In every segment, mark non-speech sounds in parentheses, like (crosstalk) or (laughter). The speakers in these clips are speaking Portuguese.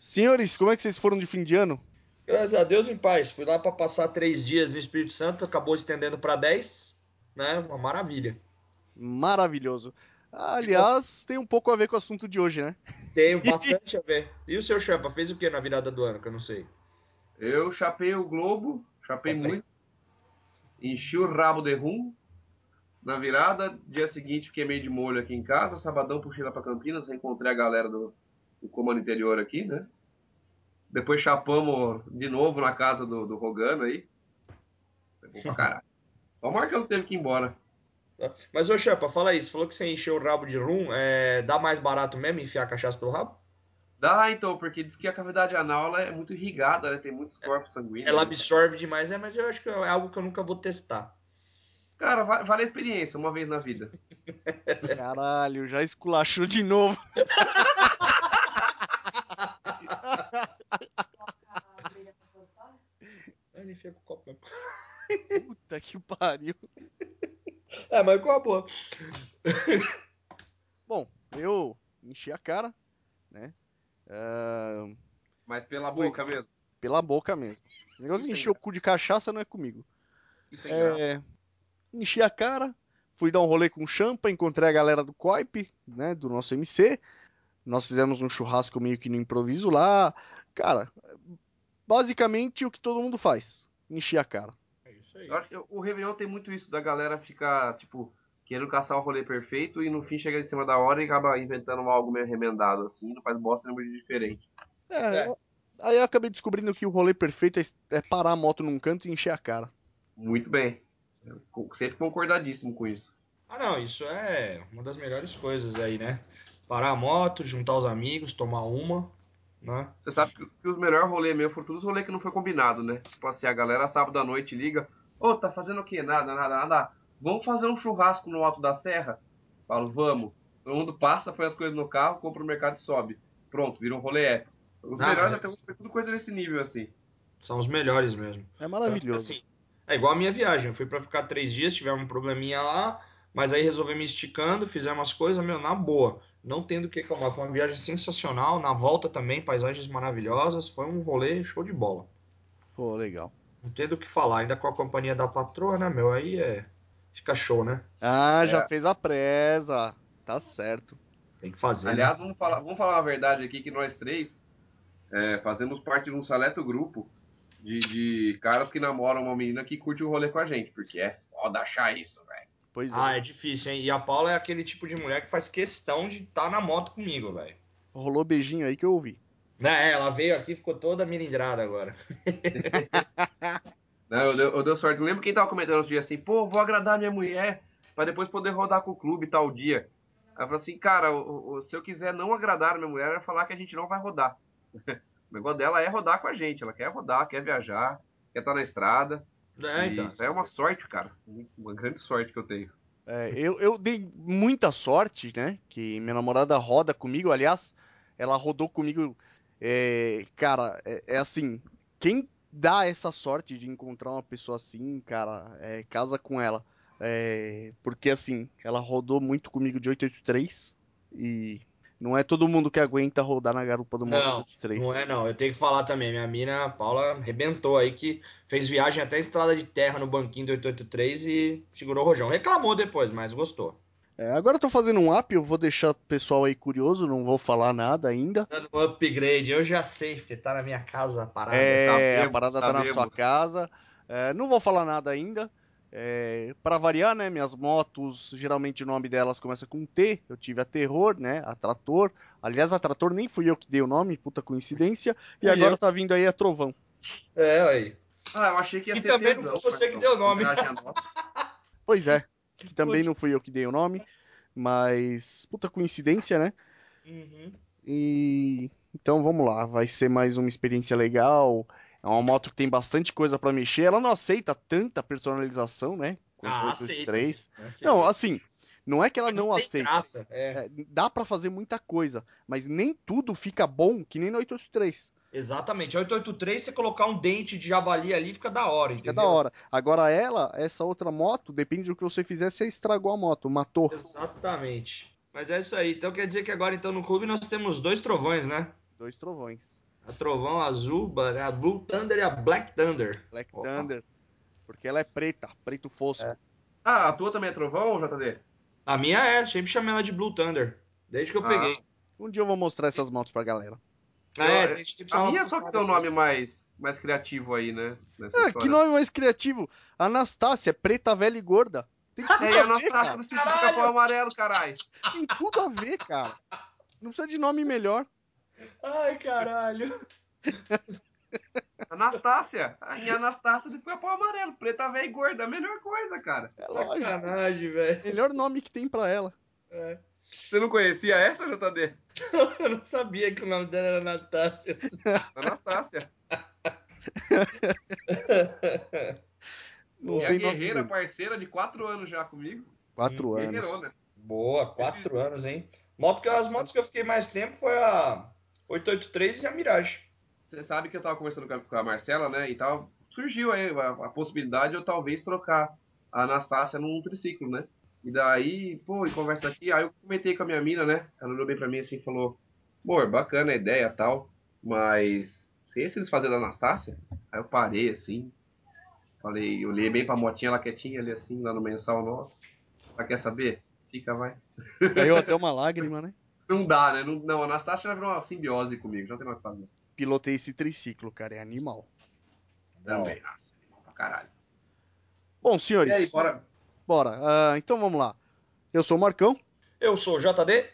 Senhores, como é que vocês foram de fim de ano? Graças a Deus em paz. Fui lá para passar três dias no Espírito Santo, acabou estendendo para dez, né? Uma maravilha. Maravilhoso. Aliás, tem um pouco a ver com o assunto de hoje, né? Tem (laughs) bastante a ver. E o seu Champa, fez o que na virada do ano, que eu não sei? Eu chapei o Globo, chapei muito, enchi o rabo de rum. Na virada, dia seguinte fiquei meio de molho aqui em casa, sabadão puxei lá pra Campinas, encontrei a galera do, do comando interior aqui, né? Depois chapamos de novo na casa do, do Rogano aí. Foi bom pra caralho. (laughs) Só o Marcão que teve que ir embora. Mas, ô Champa, fala aí, você falou que você encheu o rabo de rum, é, dá mais barato mesmo enfiar a cachaça pelo rabo? Dá, então, porque diz que a cavidade anal é muito irrigada, né? Tem muitos corpos sanguíneos. Ela absorve demais, é, mas eu acho que é algo que eu nunca vou testar. Cara, vale a experiência, uma vez na vida. (laughs) Caralho, já esculachou de novo. (laughs) enfia com o copo Puta que pariu. É, (laughs) mas qual a boa? (laughs) Bom, eu enchi a cara, né? Uh... Mas pela Fui. boca mesmo? Pela boca mesmo. Esse negócio de encher o cu de cachaça não é comigo. Isso é, é... Enchi a cara, fui dar um rolê com o Champa, encontrei a galera do Coip, né? Do nosso MC. Nós fizemos um churrasco meio que no improviso lá. Cara, basicamente o que todo mundo faz. Encher a cara. É isso aí. o Réveillon tem muito isso da galera ficar, tipo, querendo caçar o rolê perfeito e no fim chega em cima da hora e acaba inventando algo meio remendado, assim, não faz bosta nenhuma de diferente. É, é. aí eu acabei descobrindo que o rolê perfeito é, é parar a moto num canto e encher a cara. Muito bem. Eu sempre concordadíssimo com isso. Ah, não, isso é uma das melhores coisas aí, né? Parar a moto, juntar os amigos, tomar uma, né? Você sabe que, que os melhores rolês meus foram todos os rolês que não foi combinado, né? Tipo assim, a galera sábado à noite liga, ô, oh, tá fazendo o quê? Nada, nada, nada. Vamos fazer um churrasco no alto da serra? Falo, vamos. Todo mundo passa, põe as coisas no carro, compra o mercado e sobe. Pronto, vira um rolê épico. Os ah, melhores até foi tudo coisa desse nível, assim. São os melhores mesmo. É maravilhoso. Então, assim, é igual a minha viagem. Eu fui para ficar três dias, tivemos um probleminha lá, mas aí resolvemos esticando, fizemos as coisas, meu, na boa. Não tendo o que reclamar. Foi uma viagem sensacional. Na volta também, paisagens maravilhosas. Foi um rolê show de bola. Pô, legal. Não tendo o que falar. Ainda com a companhia da patroa, né, meu? Aí é. Fica show, né? Ah, já é. fez a presa. Tá certo. Tem que fazer. Né? Aliás, né? vamos, falar, vamos falar a verdade aqui que nós três é, fazemos parte de um seleto grupo de, de, caras que namoram uma menina que curte o rolê com a gente, porque é foda achar isso. Pois é. Ah, é difícil, hein? E a Paula é aquele tipo de mulher que faz questão de estar tá na moto comigo, velho. Rolou beijinho aí que eu ouvi. É, ela veio aqui e ficou toda milindrada agora. (laughs) Não, eu dei, eu dei sorte. Eu lembro quem tava comentando uns dias assim, pô, vou agradar minha mulher para depois poder rodar com o clube tal dia. Eu falei assim, cara, o, o, se eu quiser não agradar a minha mulher, é falar que a gente não vai rodar. (laughs) o negócio dela é rodar com a gente. Ela quer rodar, quer viajar, quer estar tá na estrada. É, então. Isso é uma sorte, cara. Uma grande sorte que eu tenho. É, eu, eu dei muita sorte, né? Que minha namorada roda comigo. Aliás, ela rodou comigo. É, cara, é, é, assim. Quem dá essa sorte de encontrar uma pessoa assim, cara, é, casa com ela. É, porque assim, ela rodou muito comigo de 883 e não é todo mundo que aguenta rodar na garupa do Moto 3. Não é não, eu tenho que falar também. Minha mina, a Paula, arrebentou aí que fez viagem até estrada de terra no banquinho do 883 e segurou o rojão. Reclamou depois, mas gostou. É, agora eu tô fazendo um up, eu vou deixar o pessoal aí curioso, não vou falar nada ainda. Dando um upgrade, eu já sei, porque tá na minha casa a parada. É, tá a parada tá na sua casa. É, não vou falar nada ainda. É, para variar, né, minhas motos, geralmente o nome delas começa com T. Eu tive a Terror, né, a Trator. Aliás, a Trator nem fui eu que dei o nome, puta coincidência. E agora eu. tá vindo aí a Trovão. É, aí. Ah, eu achei que ia e ser também tesão, não foi você que deu o nome. (laughs) (laughs) pois é, que também não fui eu que dei o nome. Mas, puta coincidência, né? Uhum. E então vamos lá, vai ser mais uma experiência legal. É uma moto que tem bastante coisa para mexer. Ela não aceita tanta personalização, né? ah, aceita, Não, assim, não é que ela mas não aceita. Graça, é. É, dá para fazer muita coisa, mas nem tudo fica bom que nem no 883. Exatamente. A 883, você colocar um dente de javali ali, fica da hora, Fica da hora. Agora ela, essa outra moto, depende do que você fizer, você estragou a moto, matou. Exatamente. Mas é isso aí. Então quer dizer que agora então no clube nós temos dois trovões, né? Dois trovões. A Trovão Azul, a Blue Thunder e a Black Thunder. Black Opa. Thunder. Porque ela é preta, preto fosco. É. Ah, a tua também é Trovão, JD? A minha é, sempre chamei ela de Blue Thunder. Desde que eu ah. peguei. Um dia eu vou mostrar essas motos pra galera. Ah, é, que a minha só que tem um nome mais, mais criativo aí, né? Ah, que nome mais criativo? Anastácia, preta, velha e gorda. Tem tudo é, a, Anastácia do Círculo do Capão Amarelo, caralho. Tem tudo a ver, cara. Não precisa de nome melhor. Ai, caralho. (laughs) Anastácia. A minha Anastácia do Capão Amarelo. Preta, velha e gorda. A melhor coisa, cara. É Sacanagem, velho. Melhor nome que tem pra ela. É. Você não conhecia essa, JD? (laughs) eu não sabia que o nome dela era Anastácia. (laughs) Anastácia. Não e a guerreira parceira de 4 anos já comigo. 4 hum, anos. Boa, 4 anos, hein? Moto que, as motos que eu fiquei mais tempo foi a 883 e a Mirage. Você sabe que eu tava conversando com a Marcela, né? E tal. Surgiu aí a, a possibilidade de eu talvez trocar a Anastácia num triciclo, né? E daí, pô, e conversa aqui, aí eu comentei com a minha mina, né? Ela olhou bem pra mim assim e falou: Amor, bacana a ideia tal, mas se eles fazer da Anastácia? Aí eu parei assim, falei, eu olhei bem pra motinha, ela quietinha ali assim, lá no mensal nosso. Ela quer saber? Fica, vai. Caiu até uma lágrima, né? Não dá, né? Não, não a Anastácia já virou uma simbiose comigo, já não tem mais o que fazer. Pilotei esse triciclo, cara, é animal. Também, nossa, animal pra caralho. Bom, senhores. E aí, bora, Bora. Uh, então vamos lá. Eu sou o Marcão. Eu sou o JD.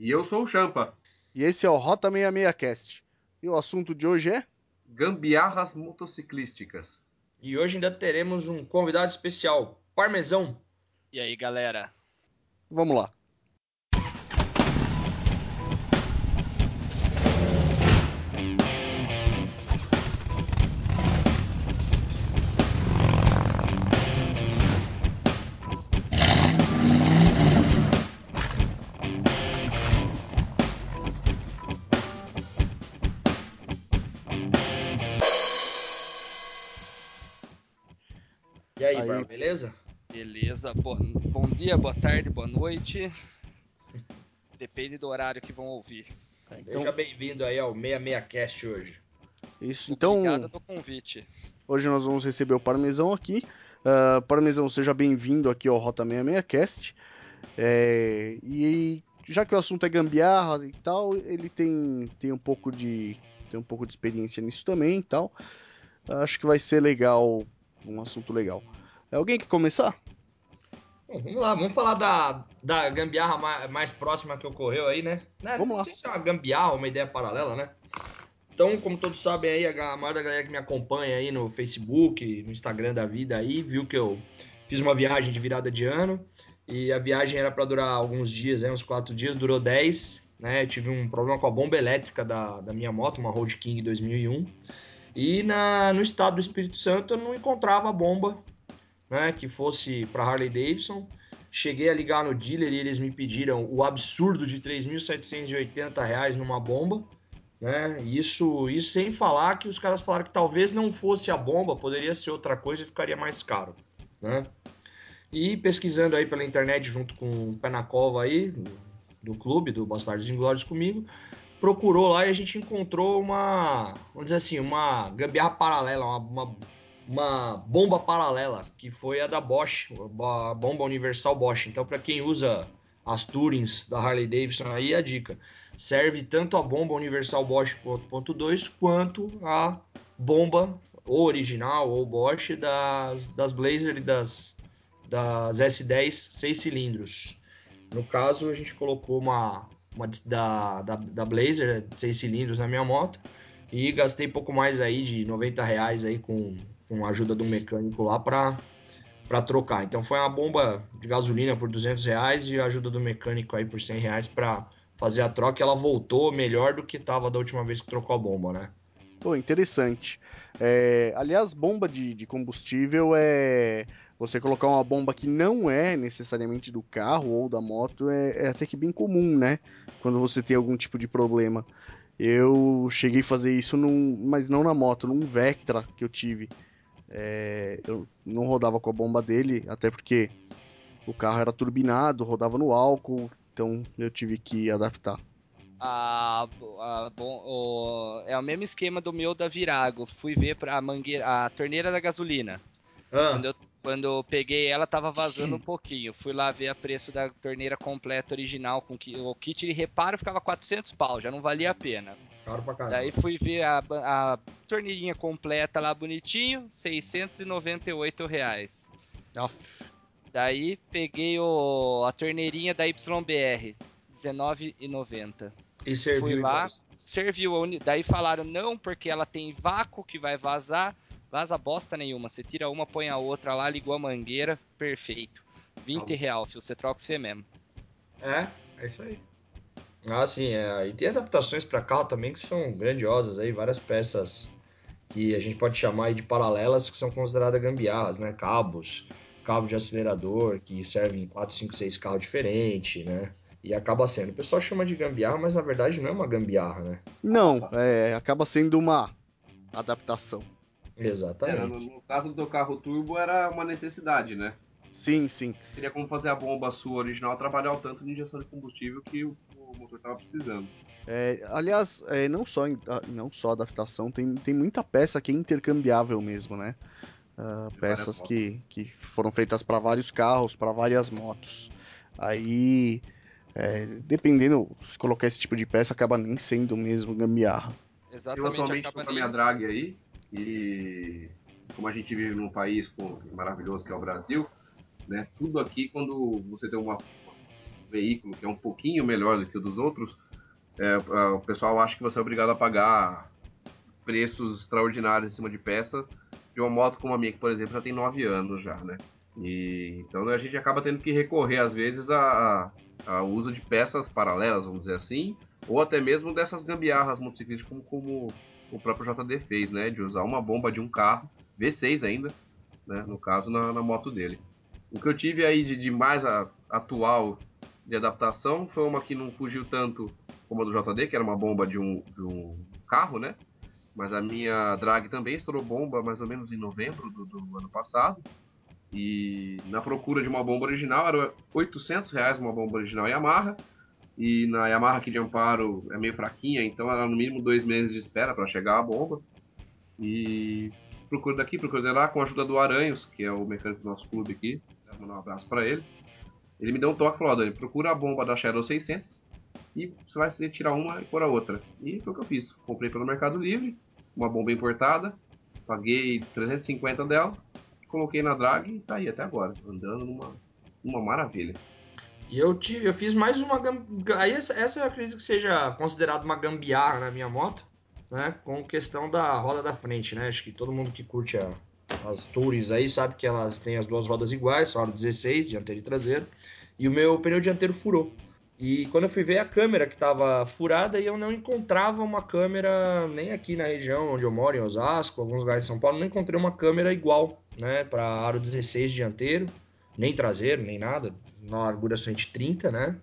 E eu sou o Champa. E esse é o Rota 66 Cast. E o assunto de hoje é? Gambiarras motociclísticas. E hoje ainda teremos um convidado especial, Parmesão. E aí, galera? Vamos lá. Dia, boa tarde, boa noite. Depende do horário que vão ouvir. Então... Seja bem-vindo aí ao 66cast hoje. Isso, então. Obrigado pelo convite. Hoje nós vamos receber o Parmesão aqui. Uh, Parmesão, seja bem-vindo aqui ao Rota 66cast. É, e já que o assunto é gambiarra e tal, ele tem, tem um pouco de tem um pouco de experiência nisso também e tal. Acho que vai ser legal, um assunto legal. É alguém que começar? Bom, vamos lá, vamos falar da, da gambiarra mais, próxima que ocorreu aí, né? né? Vamos lá. Não sei se é uma gambiarra ou uma ideia paralela, né? Então, como todos sabem aí, a maior da galera que me acompanha aí no Facebook, no Instagram da vida aí, viu que eu fiz uma viagem de virada de ano e a viagem era para durar alguns dias, né, uns quatro dias, durou 10, né? Tive um problema com a bomba elétrica da, da minha moto, uma Road King 2001. E na, no estado do Espírito Santo eu não encontrava a bomba né, que fosse para Harley Davidson. Cheguei a ligar no dealer e eles me pediram o absurdo de R$ 3.780 numa bomba. Né? Isso, isso sem falar que os caras falaram que talvez não fosse a bomba, poderia ser outra coisa e ficaria mais caro. Né? E pesquisando aí pela internet junto com o Pé na Cova aí, do, do clube, do Bastardos Inglórios comigo, procurou lá e a gente encontrou uma, vamos dizer assim, uma gambiarra paralela, uma, uma uma bomba paralela, que foi a da Bosch, a bomba universal Bosch. Então, para quem usa as Tourings da Harley Davidson, aí a dica: serve tanto a bomba universal Bosch 4.2 quanto a bomba ou original ou Bosch das, das Blazer e das, das S10 6 cilindros. No caso, a gente colocou uma, uma da, da, da Blazer 6 cilindros na minha moto e gastei pouco mais aí de 90 reais aí com com a ajuda do mecânico lá para para trocar. Então foi uma bomba de gasolina por 200 reais e a ajuda do mecânico aí por 100 reais para fazer a troca. Ela voltou melhor do que estava da última vez que trocou a bomba, né? Pô, interessante. É, aliás, bomba de, de, combustível é. Você colocar uma bomba que não é necessariamente do carro ou da moto é, é até que bem comum, né? Quando você tem algum tipo de problema. Eu cheguei a fazer isso, num, mas não na moto, num Vectra que eu tive. É, eu não rodava com a bomba dele, até porque o carro era turbinado, rodava no álcool, então eu tive que adaptar. A, a, bom, o, é o mesmo esquema do meu da Virago. Fui ver pra a mangueira, a torneira da gasolina. Ah, Quando eu, quando eu peguei ela, tava vazando um (clears throat) pouquinho. Fui lá ver a preço da torneira completa original. com que, O kit de reparo ficava 400 pau, já não valia a pena. Caro pra caramba. Daí fui ver a, a torneirinha completa lá bonitinho, 698 reais. Aff. Daí peguei o, a torneirinha da YBR, 19,90. E serviu fui então. lá, Serviu. a uni- Daí falaram não, porque ela tem vácuo que vai vazar. Vaza bosta nenhuma. Você tira uma, põe a outra lá, ligou a mangueira, perfeito. 20 real, fio. Você troca você mesmo. É, é isso aí. Ah, sim, é. E tem adaptações para carro também que são grandiosas aí, várias peças que a gente pode chamar aí de paralelas que são consideradas gambiarras, né? Cabos, cabo de acelerador que servem em 4, 5, 6 carros diferentes, né? E acaba sendo. O pessoal chama de gambiarra, mas na verdade não é uma gambiarra, né? Não, é, acaba sendo uma adaptação. É, no, Exatamente. no caso do teu carro turbo era uma necessidade, né? Sim, sim. Teria como fazer a bomba sua original trabalhar o tanto de injeção de combustível que o, o motor estava precisando. É, aliás, é, não, só, ah, não só adaptação, tem, tem muita peça que é intercambiável mesmo, né? Várias peças que, que foram feitas para vários carros, para várias motos. Aí, é, dependendo, se colocar esse tipo de peça, acaba nem sendo mesmo gambiarra. Eu Exatamente, atualmente acaba estou com a minha drag aí e como a gente vive num país com- maravilhoso que é o Brasil, né? Tudo aqui quando você tem uma- um veículo que é um pouquinho melhor do que o dos outros, é, o pessoal acha que você é obrigado a pagar preços extraordinários em cima de peça de uma moto como a minha que, por exemplo, já tem 9 anos já, né? E então a gente acaba tendo que recorrer às vezes a, a- uso de peças paralelas, vamos dizer assim, ou até mesmo dessas gambiarras motociclistas como, como o próprio JD fez, né? De usar uma bomba de um carro, V6 ainda, né? No caso, na, na moto dele. O que eu tive aí de, de mais a- atual de adaptação foi uma que não fugiu tanto como a do JD, que era uma bomba de um, de um carro, né? Mas a minha drag também estourou bomba mais ou menos em novembro do, do ano passado. E na procura de uma bomba original, era 800 reais uma bomba original Yamaha. E na Yamaha aqui de Amparo é meio fraquinha, então era no mínimo dois meses de espera para chegar a bomba. E procura daqui, procura lá, com a ajuda do Aranhos, que é o mecânico do nosso clube aqui. Quero mandar um abraço para ele. Ele me deu um toque e falou: procura a bomba da Shadow 600 e você vai tirar uma e pôr a outra. E foi o que eu fiz. Comprei pelo Mercado Livre, uma bomba importada, paguei 350 dela, coloquei na drag e tá aí até agora, andando numa, numa maravilha. E eu, tive, eu fiz mais uma. Aí essa, essa eu acredito que seja considerada uma gambiarra na minha moto, né? Com questão da roda da frente, né? Acho que todo mundo que curte a- as Tours aí sabe que elas têm as duas rodas iguais, aro 16, dianteiro e traseiro. E o meu pneu dianteiro furou. E quando eu fui ver a câmera que estava furada e eu não encontrava uma câmera nem aqui na região onde eu moro, em Osasco, alguns lugares de São Paulo, não encontrei uma câmera igual, né, para aro 16 dianteiro, nem traseiro, nem nada, na largura frente 30, né?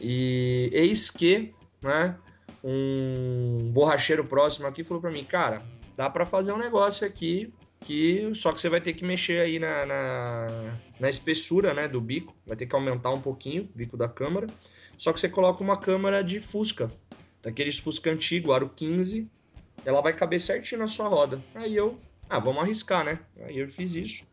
E eis que, né, um borracheiro próximo aqui falou para mim, cara, dá para fazer um negócio aqui que só que você vai ter que mexer aí na, na, na espessura, né, do bico, vai ter que aumentar um pouquinho o bico da câmera. Só que você coloca uma câmera de Fusca, daqueles Fusca antigo, aro 15, ela vai caber certinho na sua roda. Aí eu, ah, vamos arriscar, né? Aí eu fiz isso.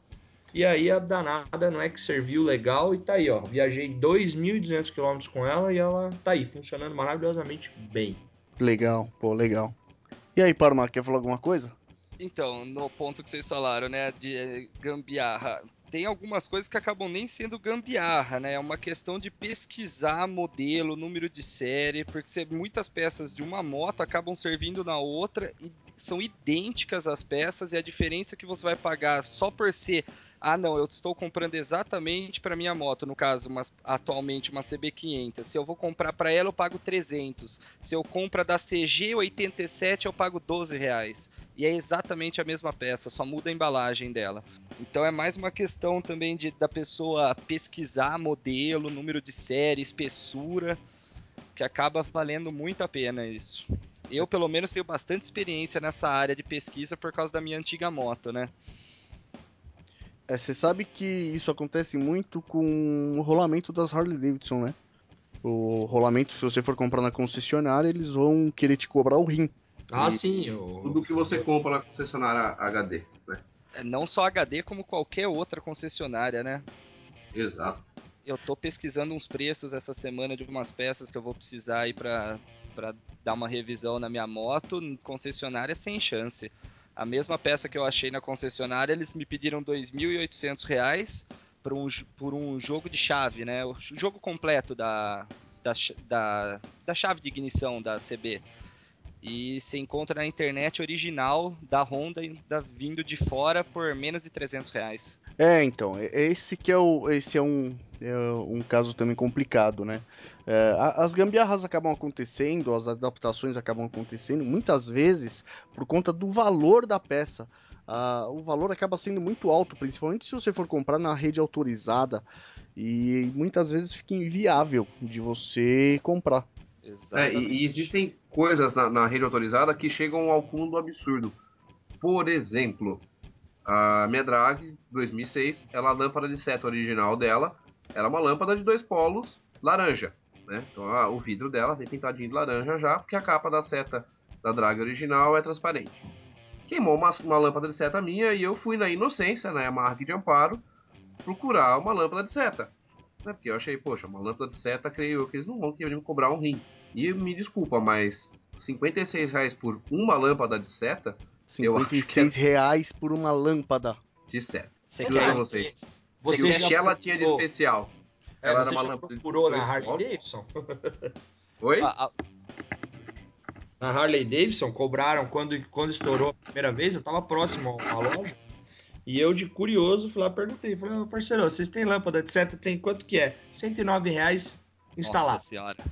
E aí a danada não é que serviu legal e tá aí, ó. Viajei 2.200 km com ela e ela tá aí, funcionando maravilhosamente bem. Legal, pô, legal. E aí, Parma, quer falar alguma coisa? Então, no ponto que vocês falaram, né, de eh, gambiarra, tem algumas coisas que acabam nem sendo gambiarra, né? É uma questão de pesquisar modelo, número de série, porque muitas peças de uma moto acabam servindo na outra e são idênticas as peças e a diferença que você vai pagar só por ser ah, não, eu estou comprando exatamente para minha moto, no caso, uma- atualmente uma CB500. Se eu vou comprar para ela, eu pago 300. Se eu compro a da CG 87, eu pago 12 reais. E é exatamente a mesma peça, só muda a embalagem dela. Então é mais uma questão também de, da pessoa pesquisar modelo, número de série, espessura, que acaba valendo muito a pena isso. Eu, pelo menos, tenho bastante experiência nessa área de pesquisa por causa da minha antiga moto, né? É, você sabe que isso acontece muito com o rolamento das Harley Davidson, né? O rolamento, se você for comprar na concessionária, eles vão querer te cobrar o rim. Ah, E- sim. Eu... Tudo que você compra na concessionária HD, né? É, Não só HD, como qualquer outra concessionária, né? Exato. Eu tô pesquisando uns preços essa semana de umas peças que eu vou precisar aí pra, pra dar uma revisão na minha moto. Concessionária sem chance. A mesma peça que eu achei na concessionária, eles me pediram 2.800 reais por um, por um jogo de chave, né? O jogo completo da, da, da, da chave de ignição da CB. E se encontra na internet original da Honda da, vindo de fora por menos de 300 reais. É, então, é- é esse que é o, esse é um, é um caso também complicado, né? É, as gambiarras acabam acontecendo, as adaptações acabam acontecendo, muitas vezes por conta do valor da peça. O valor acaba sendo muito alto, principalmente se você for comprar na rede autorizada, e muitas vezes fica inviável de você comprar. É, e, e existem coisas na, na rede autorizada que chegam ao cúmulo do absurdo. Por exemplo, a minha drag 2006, ela a lâmpada de seta original dela era uma lâmpada de dois polos laranja, né? Então ah, o vidro dela vem pintadinho de laranja já, porque a capa da seta da drag original é transparente. Queimou uma, uma lâmpada de seta minha e eu fui na inocência, na Yamaha de Amparo, procurar uma lâmpada de seta. Né? Porque eu achei, poxa, uma lâmpada de seta, creio eu que eles não vão querer me cobrar um rim. E me desculpa, mas 56 reais por uma lâmpada de seta, Eu acho que 56 reais por uma lâmpada. de seta. Você quer- você. Você e o já que ela tinha de especial? É, Ela era uma lâmpada de procurou na Harley? Davidson? (laughs) Oi? Ah, ah, Na Harley Davidson cobraram quando, quando estourou a primeira vez, eu tava próximo à loja. E eu, de curioso, fui lá e perguntei. Falei, "Ô, parceiro, vocês têm lâmpada de seta? Tem quanto que é? 109 reais instalado. Nossa senhora. Tá.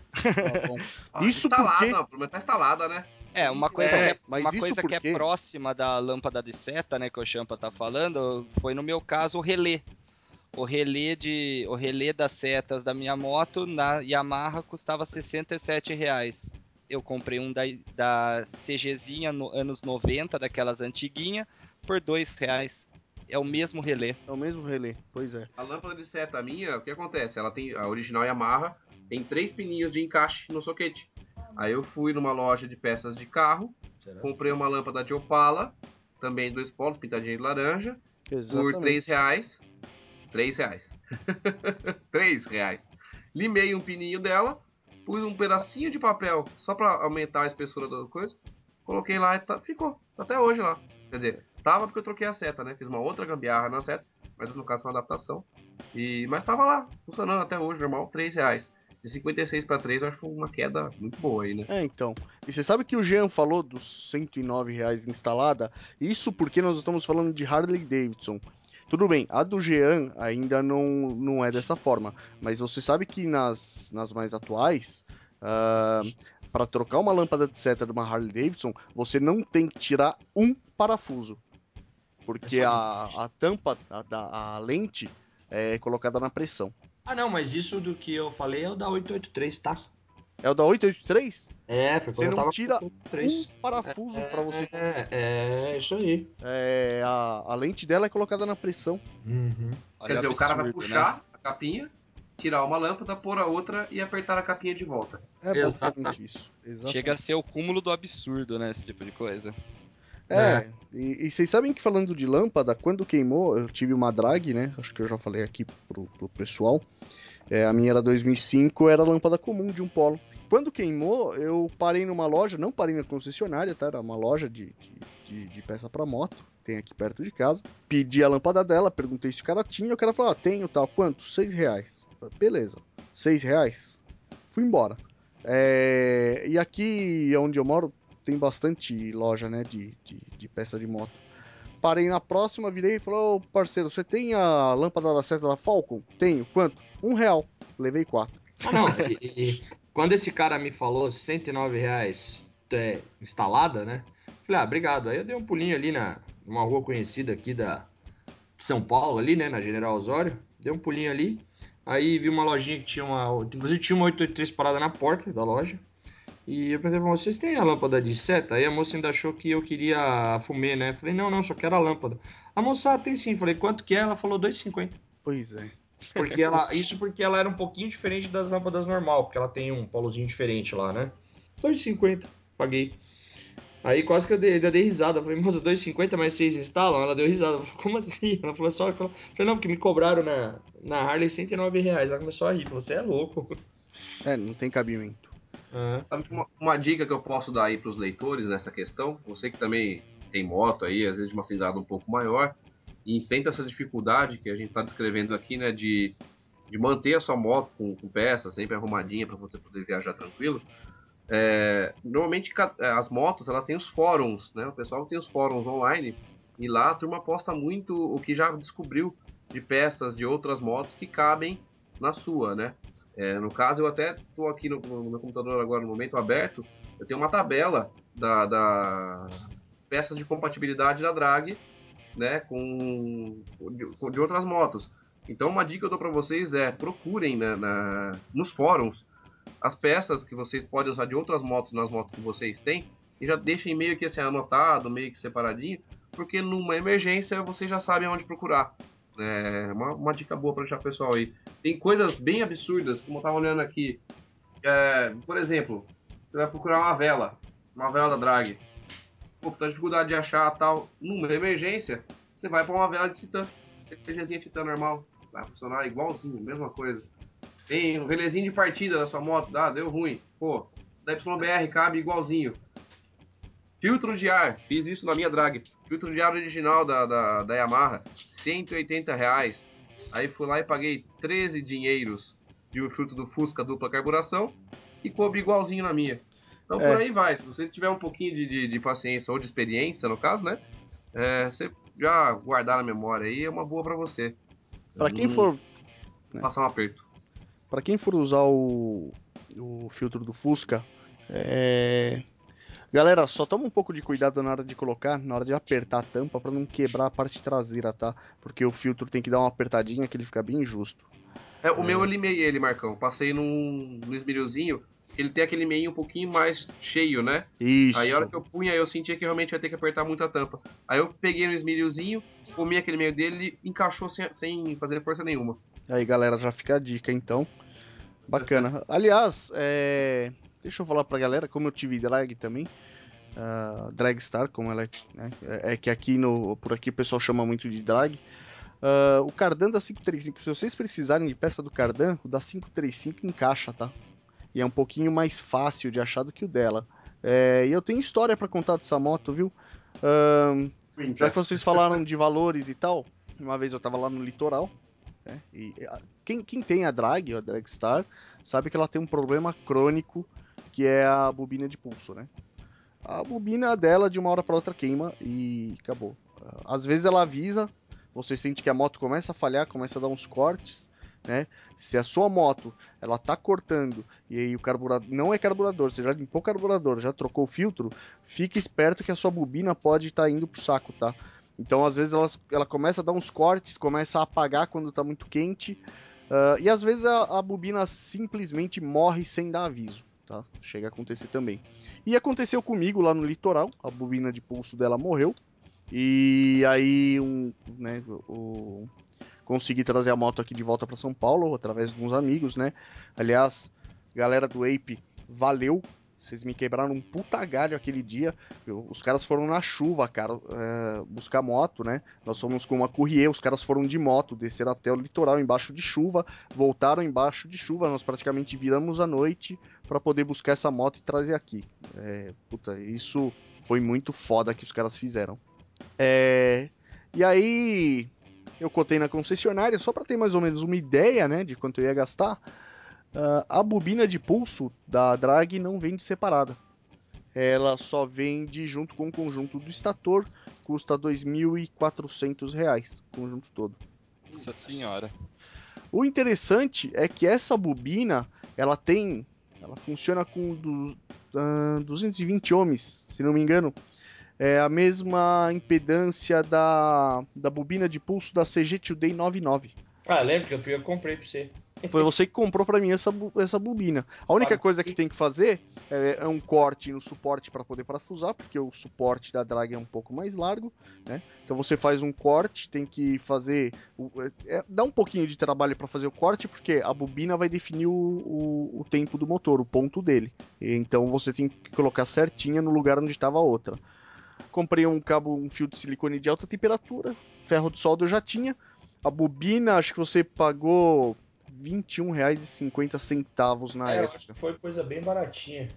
Ah, (laughs) Isso instalada, porque- pelo menos tá instalada, né? É, uma coisa, É, que, é, mas uma coisa que é porque- próxima da lâmpada de seta, né, que o Champa tá falando, foi no meu caso o relé. O relé de, o relé das setas da minha moto na Yamaha custava 67 reais. Eu comprei um da, da CGzinha no, anos 90, daquelas antiguinha, por 2 reais. É o mesmo relé. É o mesmo relé, pois é. A lâmpada de seta minha, o que acontece? Ela tem a original Yamaha, tem três pininhos de encaixe no soquete. Aí eu fui numa loja de peças de carro, comprei uma lâmpada de Opala, também dois polos, pintadinha de laranja, por Exatamente. 3 reais. 3 reais. (laughs) 3 reais. Limei um pininho dela, pus um pedacinho de papel só pra aumentar a espessura da coisa, coloquei lá e tá- ficou. Tá até hoje lá. Quer dizer, tava porque eu troquei a seta, né? Fiz uma outra gambiarra na seta, mas no caso foi uma adaptação. E, mas tava lá, funcionando até hoje, normal, 3 reais. De 56 para 3, eu acho uma queda muito boa aí, né? É, então. E você sabe que o Jean falou dos 109 reais instalada? Isso porque nós estamos falando de Harley Davidson. Tudo bem, a do Jean ainda não, não é dessa forma. Mas você sabe que nas, nas mais atuais, para trocar uma lâmpada de seta de uma Harley Davidson, você não tem que tirar um parafuso. Porque É só a, a tampa, a, da- a lente, é colocada na pressão. Ah, não, mas isso do que eu falei é o da 883, tá? É o da 883? É, foi Você não tava tira com 883. Um parafuso para você. É, é, isso aí. É, a, a lente dela é colocada na pressão. Uhum. Olha Quer dizer, o cara vai absurdo, né? puxar a capinha, tirar uma lâmpada, pôr a outra e apertar a capinha de volta. É Exata- basicamente isso. Exatamente. Chega a ser o cúmulo do absurdo, né? Esse tipo de coisa. É, e, e vocês sabem que falando de lâmpada, quando queimou, eu tive uma drag, né? Acho que eu já falei aqui pro, pro pessoal. É, a minha era 2005, era lâmpada comum de um polo. Quando queimou, eu parei numa loja, não parei na concessionária, tá? Era uma loja de, de, de- de peça para moto, tem aqui perto de casa. Pedi a lâmpada dela, perguntei se o cara tinha, o cara falou, ah, tenho, tal, quanto? Seis reais. Falei, Beleza, seis reais. Fui embora. É, e aqui onde eu moro tem bastante loja, né, de, de, de peça de moto. Parei na próxima, virei e falei, ô parceiro, você tem a lâmpada da seta da Falcon? Tenho, quanto? Um real. Levei quatro. (laughs) Ah, não. e, e- quando esse cara me falou 109 reais é, instalada, né? Falei, ah, obrigado. Aí eu dei um pulinho ali na numa rua conhecida aqui da de São Paulo, ali, né? Na General Osório. Dei um pulinho ali. Aí vi uma lojinha que tinha uma. Inclusive tinha uma 883 parada na porta da loja. E eu perguntei pra vocês têm a lâmpada de seta? Aí a moça ainda achou que eu queria fumê, né? Falei, não, não, só quero a lâmpada. A moça, ah, tem sim. Falei, quanto que é? Ela falou 2,50. Pois é. Porque ela, isso porque ela era um pouquinho diferente das lâmpadas normal, porque ela tem um polozinho diferente lá, né? 2,50, paguei. Aí quase que eu dei, eu dei risada. Eu falei, moça, 2,50, mas vocês instalam? Ela deu risada. Eu falei, como assim? Ela falou só. Eu falei, não, porque me cobraram na, na Harley 109 reais. Ela começou a rir. Falou, você é louco. É, não tem cabimento. É. Uma, uma, dica que eu posso dar aí para os leitores nessa questão, você que também tem moto aí, às vezes de uma cilindrada um pouco maior, e enfrenta essa dificuldade que a gente está descrevendo aqui, né, de, de manter a sua moto com, com peças sempre arrumadinha para você poder viajar tranquilo. É, normalmente é, as motos elas têm os fóruns, né? O pessoal tem os fóruns online e lá a turma posta muito o que já descobriu de peças de outras motos que cabem na sua, né? É, no caso, eu até estou aqui no, no, meu computador agora no momento aberto, eu tenho uma tabela da, da peças de compatibilidade da drag, né, com de, de outras motos. Então, uma dica que eu dou para vocês é procurem na, na, nos fóruns as peças que vocês podem usar de outras motos nas motos que vocês têm e já deixem meio que assim anotado, meio que separadinho, porque numa emergência vocês já sabem onde procurar. É uma, uma dica boa para deixar o pessoal aí. Tem coisas bem absurdas, como eu tava olhando aqui. É, por exemplo, você vai procurar uma vela, uma vela da drag. Pô, tá dificuldade de achar tal. Numa emergência, você vai para uma vela de titã. CPGzinha titã normal. Vai funcionar igualzinho, mesma coisa. Tem um relezinho de partida da sua moto, dá, deu ruim. Pô, da YBR cabe igualzinho. Filtro de ar, fiz isso na minha drag. Filtro de ar original da, da, da Yamaha, 180 reais. Aí fui lá e paguei 13 dinheiros de um filtro do Fusca dupla carburação e coube igualzinho na minha. Então é. por aí vai. Se você tiver um pouquinho de, de, de paciência ou de experiência, no caso, né? É, você já guardar na memória aí é uma boa para você. Para quem for. Né? Passar um aperto. Para quem for usar o, o filtro do Fusca, é... galera, só toma um pouco de cuidado na hora de colocar, na hora de apertar a tampa para não quebrar a parte traseira, tá? Porque o filtro tem que dar uma apertadinha que ele fica bem justo. É, o é... meu eu limei ele, Marcão. Passei num, no esmerilzinho, ele tem aquele meio um pouquinho mais cheio, né? Isso. Aí a hora que eu punha, eu sentia que realmente ia ter que apertar muito a tampa. Aí eu peguei no esmerilzinho, comi aquele meio dele e encaixou sem, sem fazer força nenhuma. Aí, galera, já fica a dica, então. Bacana. Aliás, é... deixa eu falar pra galera, como eu tive drag também. Uh, Dragstar, como ela é, né? é, é que aqui no, por aqui o pessoal chama muito de drag. Uh, o Cardan da 535, se vocês precisarem de peça do Cardan, o da 535 encaixa, tá? E é um pouquinho mais fácil de achar do que o dela. É, e eu tenho história para contar dessa moto, viu? Uh, já que vocês falaram de valores e tal, uma vez eu tava lá no litoral, né? E quem, quem tem a drag, a Dragstar, sabe que ela tem um problema crônico que é a bobina de pulso, né? A bobina dela de uma hora para outra queima e acabou. Às vezes ela avisa, você sente que a moto começa a falhar, começa a dar uns cortes, né? Se a sua moto ela tá cortando e aí o carburador não é carburador, você já limpou o carburador, já trocou o filtro, fique esperto que a sua bobina pode estar tá indo pro saco, tá? Então, às vezes, ela, ela começa a dar uns cortes, começa a apagar quando está muito quente. Uh, e às vezes a, a, bobina simplesmente morre sem dar aviso. Tá? Chega a acontecer também. E aconteceu comigo lá no litoral. A bobina de pulso dela morreu. E aí um, né, o, consegui trazer a moto aqui de volta para São Paulo através de uns amigos, né? Aliás, galera do Ape, valeu vocês me quebraram um puta galho aquele dia. Eu, os caras foram na chuva, cara, é, buscar moto, né? Nós fomos com uma courrier, os caras foram de moto, desceram até o litoral embaixo de chuva, voltaram embaixo de chuva. Nós praticamente viramos a noite para poder buscar essa moto e trazer aqui. É, puta, isso foi muito foda que os caras fizeram. É, e aí eu cotei na concessionária só para ter mais ou menos uma ideia, né, de quanto eu ia gastar. Uh, a bobina de pulso da drag não vende separada. Ela só vende junto com o conjunto do estator, custa R$ 2.400, o conjunto todo. Nossa senhora. O interessante é que essa bobina, ela tem, ela funciona com do, uh, 220 ohms, se não me engano. É a mesma impedância da, da bobina de pulso da CG Today 99. Ah, lembro que eu comprei pra você. Foi você que comprou para mim essa, essa bobina. A única coisa que tem que fazer é, é um corte no suporte para poder parafusar, porque o suporte da drag é um pouco mais largo, né? Então você faz um corte, tem que fazer. É, é, dá um pouquinho de trabalho para fazer o corte, porque a bobina vai definir o, o, o, tempo do motor, o ponto dele. Então você tem que colocar certinha no lugar onde estava a outra. Comprei um cabo, um fio de silicone de alta temperatura, ferro de solda eu já tinha. A bobina, acho que você pagou R$ 21,50 na é, época. Acho que foi coisa bem baratinha.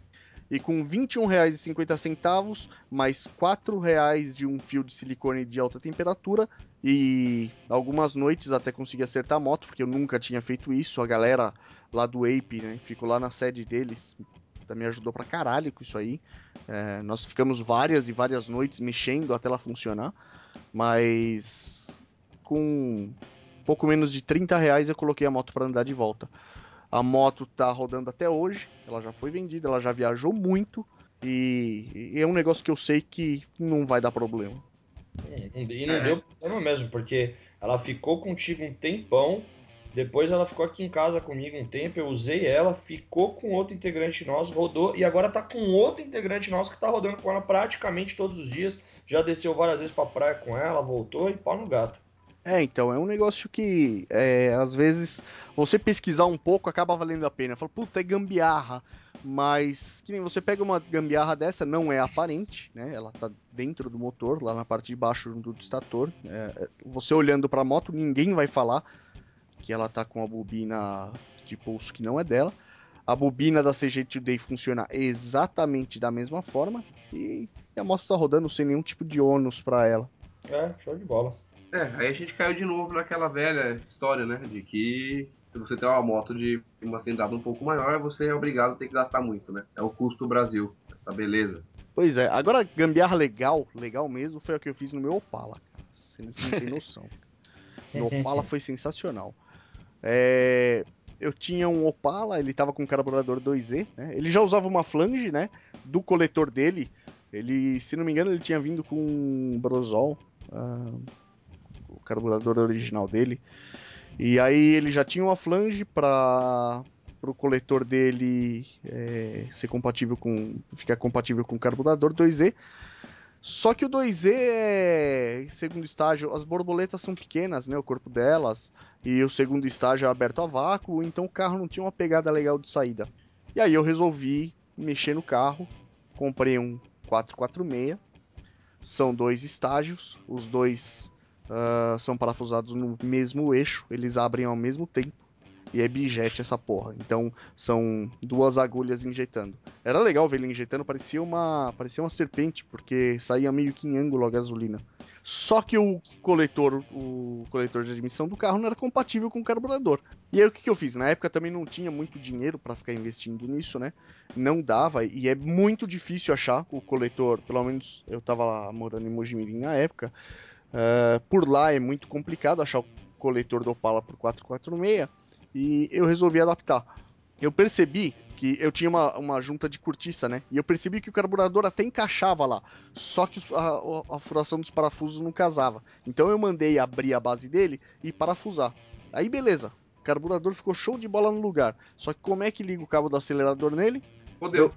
E com R$ 21,50 mais R$ reais de um fio de silicone de alta temperatura e algumas noites até consegui acertar a moto, porque eu nunca tinha feito isso. A galera lá do Ape, né, ficou lá na sede deles, também ajudou pra caralho com isso aí. É, nós ficamos várias e várias noites mexendo até ela funcionar, mas com pouco menos de 30 reais eu coloquei a moto para andar de volta. A moto tá rodando até hoje, ela já foi vendida, ela já viajou muito e, é um negócio que eu sei que não vai dar problema. E não deu problema mesmo, porque ela ficou contigo um tempão, depois ela ficou aqui em casa comigo um tempo, eu usei ela, ficou com outro integrante nosso, rodou e agora tá com outro integrante nosso que tá rodando com ela praticamente todos os dias. Já desceu várias vezes pra praia com ela, voltou e pau no gato. É, então, é um negócio que é, às vezes você pesquisar um pouco acaba valendo a pena. Fala, puta, é gambiarra. Mas que nem você pega uma gambiarra dessa, não é aparente, né? Ela tá dentro do motor, lá na parte de baixo do estator. É, você olhando para a moto, ninguém vai falar que ela tá com a bobina de pulso que não é dela. A bobina da CG Today funciona exatamente da mesma forma e a moto tá rodando sem nenhum tipo de ônus para ela. É, show de bola. É, aí a gente caiu de novo naquela velha história, né? De que se você tem uma moto de uma cilindrada um pouco maior, você é obrigado a ter que gastar muito, né? É o custo do Brasil, essa beleza. Pois é, agora gambiarra legal, legal mesmo, foi o que eu fiz no meu Opala. Você não tem (laughs) noção. No Opala foi sensacional. É, eu tinha um Opala, ele tava com carburador 2E, né? Ele já usava uma flange, né? Do coletor dele. Ele, se não me engano, ele tinha vindo com um Brosol. Uh, carburador original dele. E aí ele já tinha uma flange para o coletor dele é, ser compatível com ficar compatível com o carburador 2E. Só que o 2E é segundo estágio, as borboletas são pequenas, né, o corpo delas, e o segundo estágio é aberto a vácuo, então o carro não tinha uma pegada legal de saída. E aí eu resolvi mexer no carro, comprei um 446. São dois estágios, os dois uh, são parafusados no mesmo eixo, eles abrem ao mesmo tempo. E é bijete essa porra. Então são duas agulhas injetando. Era legal ver ele injetando, parecia uma, parecia uma serpente, porque saía meio que em ângulo a gasolina. Só que o coletor, o coletor de admissão do carro não era compatível com o carburador. E aí o que, que eu fiz? Na época também não tinha muito dinheiro para ficar investindo nisso, né? Não dava e é muito difícil achar o coletor. Pelo menos eu tava lá morando em Mojimirim na época. Uh, por lá é muito complicado achar o coletor do Opala por 446 e eu resolvi adaptar. Eu percebi que eu tinha uma, uma junta de cortiça, né? E eu percebi que o carburador até encaixava lá, só que a, a, furação dos parafusos não casava. Então eu mandei abrir a base dele e parafusar. Aí beleza, o carburador ficou show de bola no lugar. Só que como é que liga o cabo do acelerador nele? Fodeu.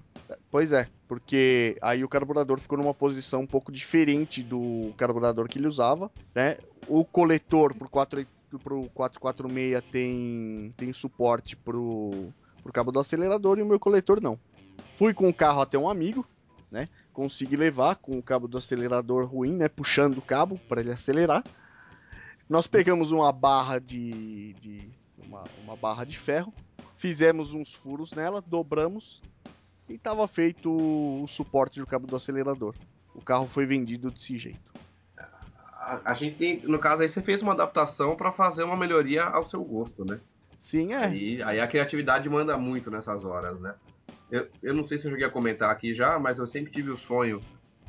Pois é, porque aí o carburador ficou numa posição um pouco diferente do carburador que ele usava, né? O coletor pro, 4, pro 446 tem, tem suporte pro, pro cabo do acelerador e o meu coletor não. Fui com o carro até um amigo, né? Consegui levar com o cabo do acelerador ruim, né? Puxando o cabo para ele acelerar. Nós pegamos uma barra de, de uma, uma barra de ferro, fizemos uns furos nela, dobramos e estava feito o suporte do cabo do acelerador. O carro foi vendido desse jeito. A, a gente tem, no caso aí, você fez uma adaptação para fazer uma melhoria ao seu gosto, né? Sim, é. Aí, aí a criatividade manda muito nessas horas, né? Eu, eu não sei se eu joguei a comentar aqui já, mas eu sempre tive o sonho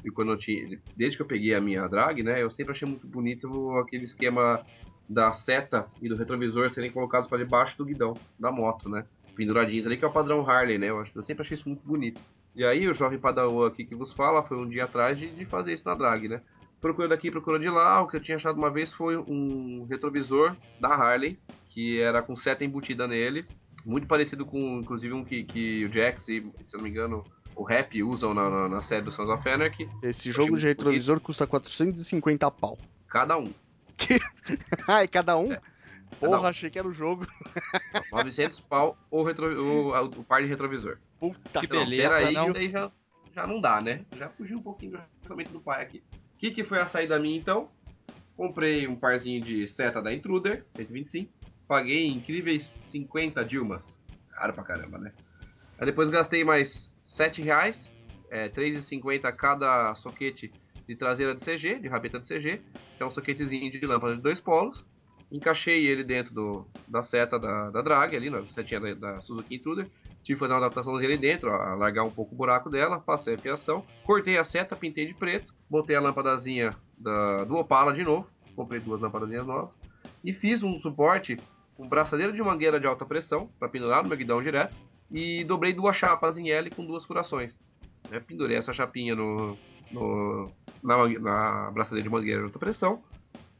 e quando eu tinha, desde que eu peguei a minha drag, né, eu sempre achei muito bonito aquele esquema da seta e do retrovisor serem colocados para debaixo do guidão da moto, né? Penduradinhos ali, que é o padrão Harley, né? Eu, acho, eu sempre achei isso muito bonito. E aí o jovem Padawan aqui que vos fala foi um dia atrás de, de fazer isso na drag, né? procurando aqui, procurando de lá. O que eu tinha achado uma vez foi um retrovisor da Harley, que era com seta embutida nele. Muito parecido com, inclusive, um que, que o Jax e, se não me engano, o Rap usam na, na, na série do Sons of Anarchy. Esse jogo de retrovisor custa 450 pau. Cada um. (laughs) ah, é cada um? É, Porra, um. achei que era o jogo. 900 pau o, retro, o, o, par de retrovisor. Puta Que Não, beleza, peraí, não. que daí já, já não dá, né? Já fugiu um pouquinho do orçamento do pai aqui. O que, que foi a saída minha então? Comprei um parzinho de seta da Intruder, 125. Paguei incríveis 50 Dilmas. Caro pra caramba, né? Aí depois gastei mais 7 reais, é, 3,50 cada soquete de traseira de CG, de rabeta de CG, que é um soquetezinho de lâmpada de dois polos. Encaixei ele dentro do, da seta da, da drag, ali na setinha da, da Suzuki Intruder. Tive que fazer uma adaptação ali dentro, alargar um pouco o buraco dela, passei a fiação, cortei a seta, pintei de preto, botei a lâmpadazinha da, do Opala de novo, comprei duas lâmpadazinhas novas, e fiz um suporte com braçadeira de mangueira de alta pressão, para pendurar no meu guidão direto, e dobrei duas chapas em L com duas furações. né? Pendurei essa chapinha no, no- na, na braçadeira de mangueira de alta pressão,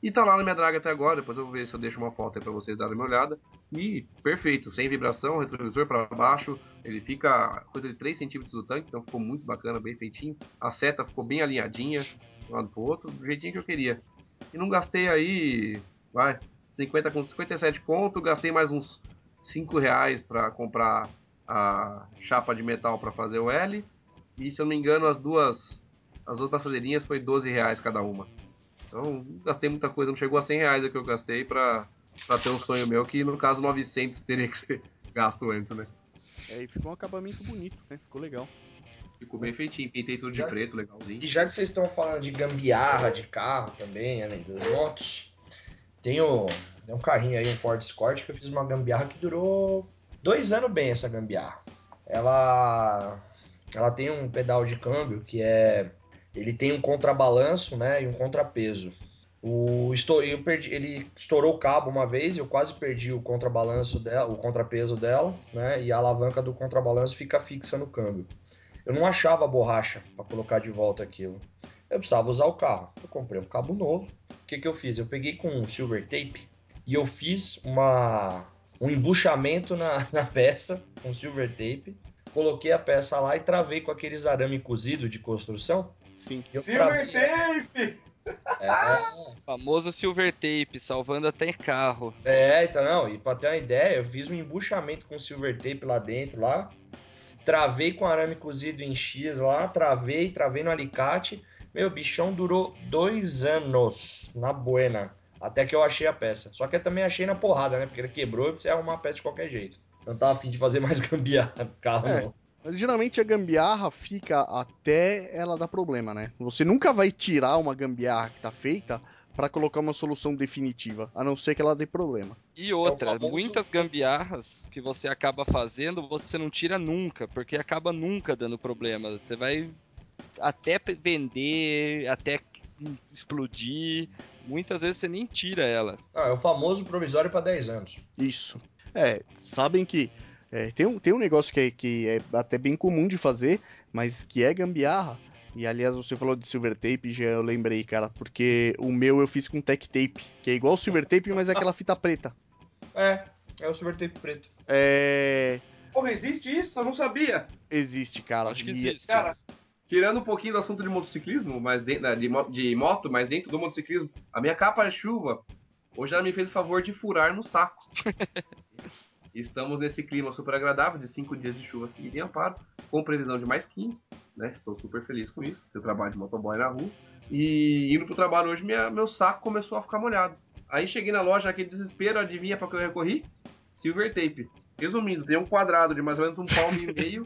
e tá lá na minha draga até agora, depois eu vou ver se eu deixo uma foto aí pra vocês darem uma olhada. E perfeito, sem vibração, retrovisor para baixo, ele fica coisa de 3 centímetros do tanque, então ficou muito bacana, bem feitinho. A seta ficou bem alinhadinha, de um lado pro outro, do jeitinho que eu queria. E não gastei aí, vai, 50 com 57 conto, gastei mais uns 5 reais para comprar a chapa de metal para fazer o L. E se eu não me engano, as duas as duas passadeirinhas foi 12 reais cada uma. Então, não gastei muita coisa, não chegou a 100 reais o que eu gastei pra, pra ter um sonho meu, que no caso 900 teria que ser (laughs) gasto antes, né? É, e ficou um acabamento bonito, né? Ficou legal. Ficou bem feitinho, pintei tudo de Já- preto, legalzinho. E já que vocês estão falando de gambiarra de carro também, além das motos, tem, o, tem um carrinho aí, um Ford Escort, que eu fiz uma gambiarra que durou dois anos bem essa gambiarra. Ela, ela tem um pedal de câmbio que é. Ele tem um contrabalanço né, e um contrapeso. O, eu perdi- ele estourou o cabo uma vez, eu quase perdi o contrabalanço dela, o contrapeso dela, né? E a alavanca do contrabalanço fica fixa no câmbio. Eu não achava a borracha para colocar de volta aquilo. Eu precisava usar o carro. Eu comprei um cabo novo. O que, que eu fiz? Eu peguei com um silver tape e eu fiz uma, um embuchamento na, (laughs) na peça com silver tape. Coloquei a peça lá e travei com aqueles arame cozido de construção. Sim. Eu Silver travei- Tape! É, Famoso silver tape, salvando até carro. É, então não, e pra ter uma ideia, eu fiz um embuchamento com silver tape lá dentro, lá. Travei com arame cozido em X lá, travei, travei no alicate. Meu, bichão durou dois anos na buena, até que eu achei a peça. Só que eu também achei na porrada, né? Porque ele quebrou e você arrumar a peça de qualquer jeito. Não tava afim de fazer mais (laughs) gambiarra no carro, É. não. Mas geralmente a gambiarra fica até ela dar problema, né? Você nunca vai tirar uma gambiarra que tá feita pra colocar uma solução definitiva, a não ser que ela dê problema. E outra, famoso- muitas gambiarras que você acaba fazendo, você não tira nunca, porque acaba nunca dando problema. Você vai até vender, até explodir. Muitas vezes você nem tira ela. Ah, é o famoso provisório pra 10 anos. Isso. É, sabem que é, tem, um, tem um negócio que é, que é até bem comum de fazer, mas que é gambiarra. E aliás, você falou de silver tape, já eu lembrei, cara, porque o meu eu fiz com tech tape, que é igual o silver tape, mas é aquela fita preta. É, é o silver tape preto. É. Porra, existe isso? Eu não sabia. Existe, cara. Acho que E- existe. Cara, tirando um pouquinho do assunto de motociclismo, mas de, de, de moto, mas dentro do motociclismo, a minha capa de chuva, hoje ela me fez o favor de furar no saco. (laughs) Estamos nesse clima super agradável, de 5 dias de chuva seguida em Amparo, com previsão de mais 15, né? Estou super feliz com isso, eu trabalho de motoboy na rua. E indo pro trabalho hoje, minha- meu saco começou a ficar molhado. Aí cheguei na loja, aquele desespero, adivinha pra que eu recorri? Silver tape. Resumindo, tem um quadrado de mais ou menos um palmo e meio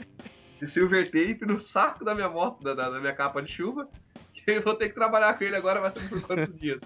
de silver tape no saco da minha moto, da- da minha capa de chuva. (laughs) Que eu vou ter que trabalhar com ele agora, vai ser por quantos dias?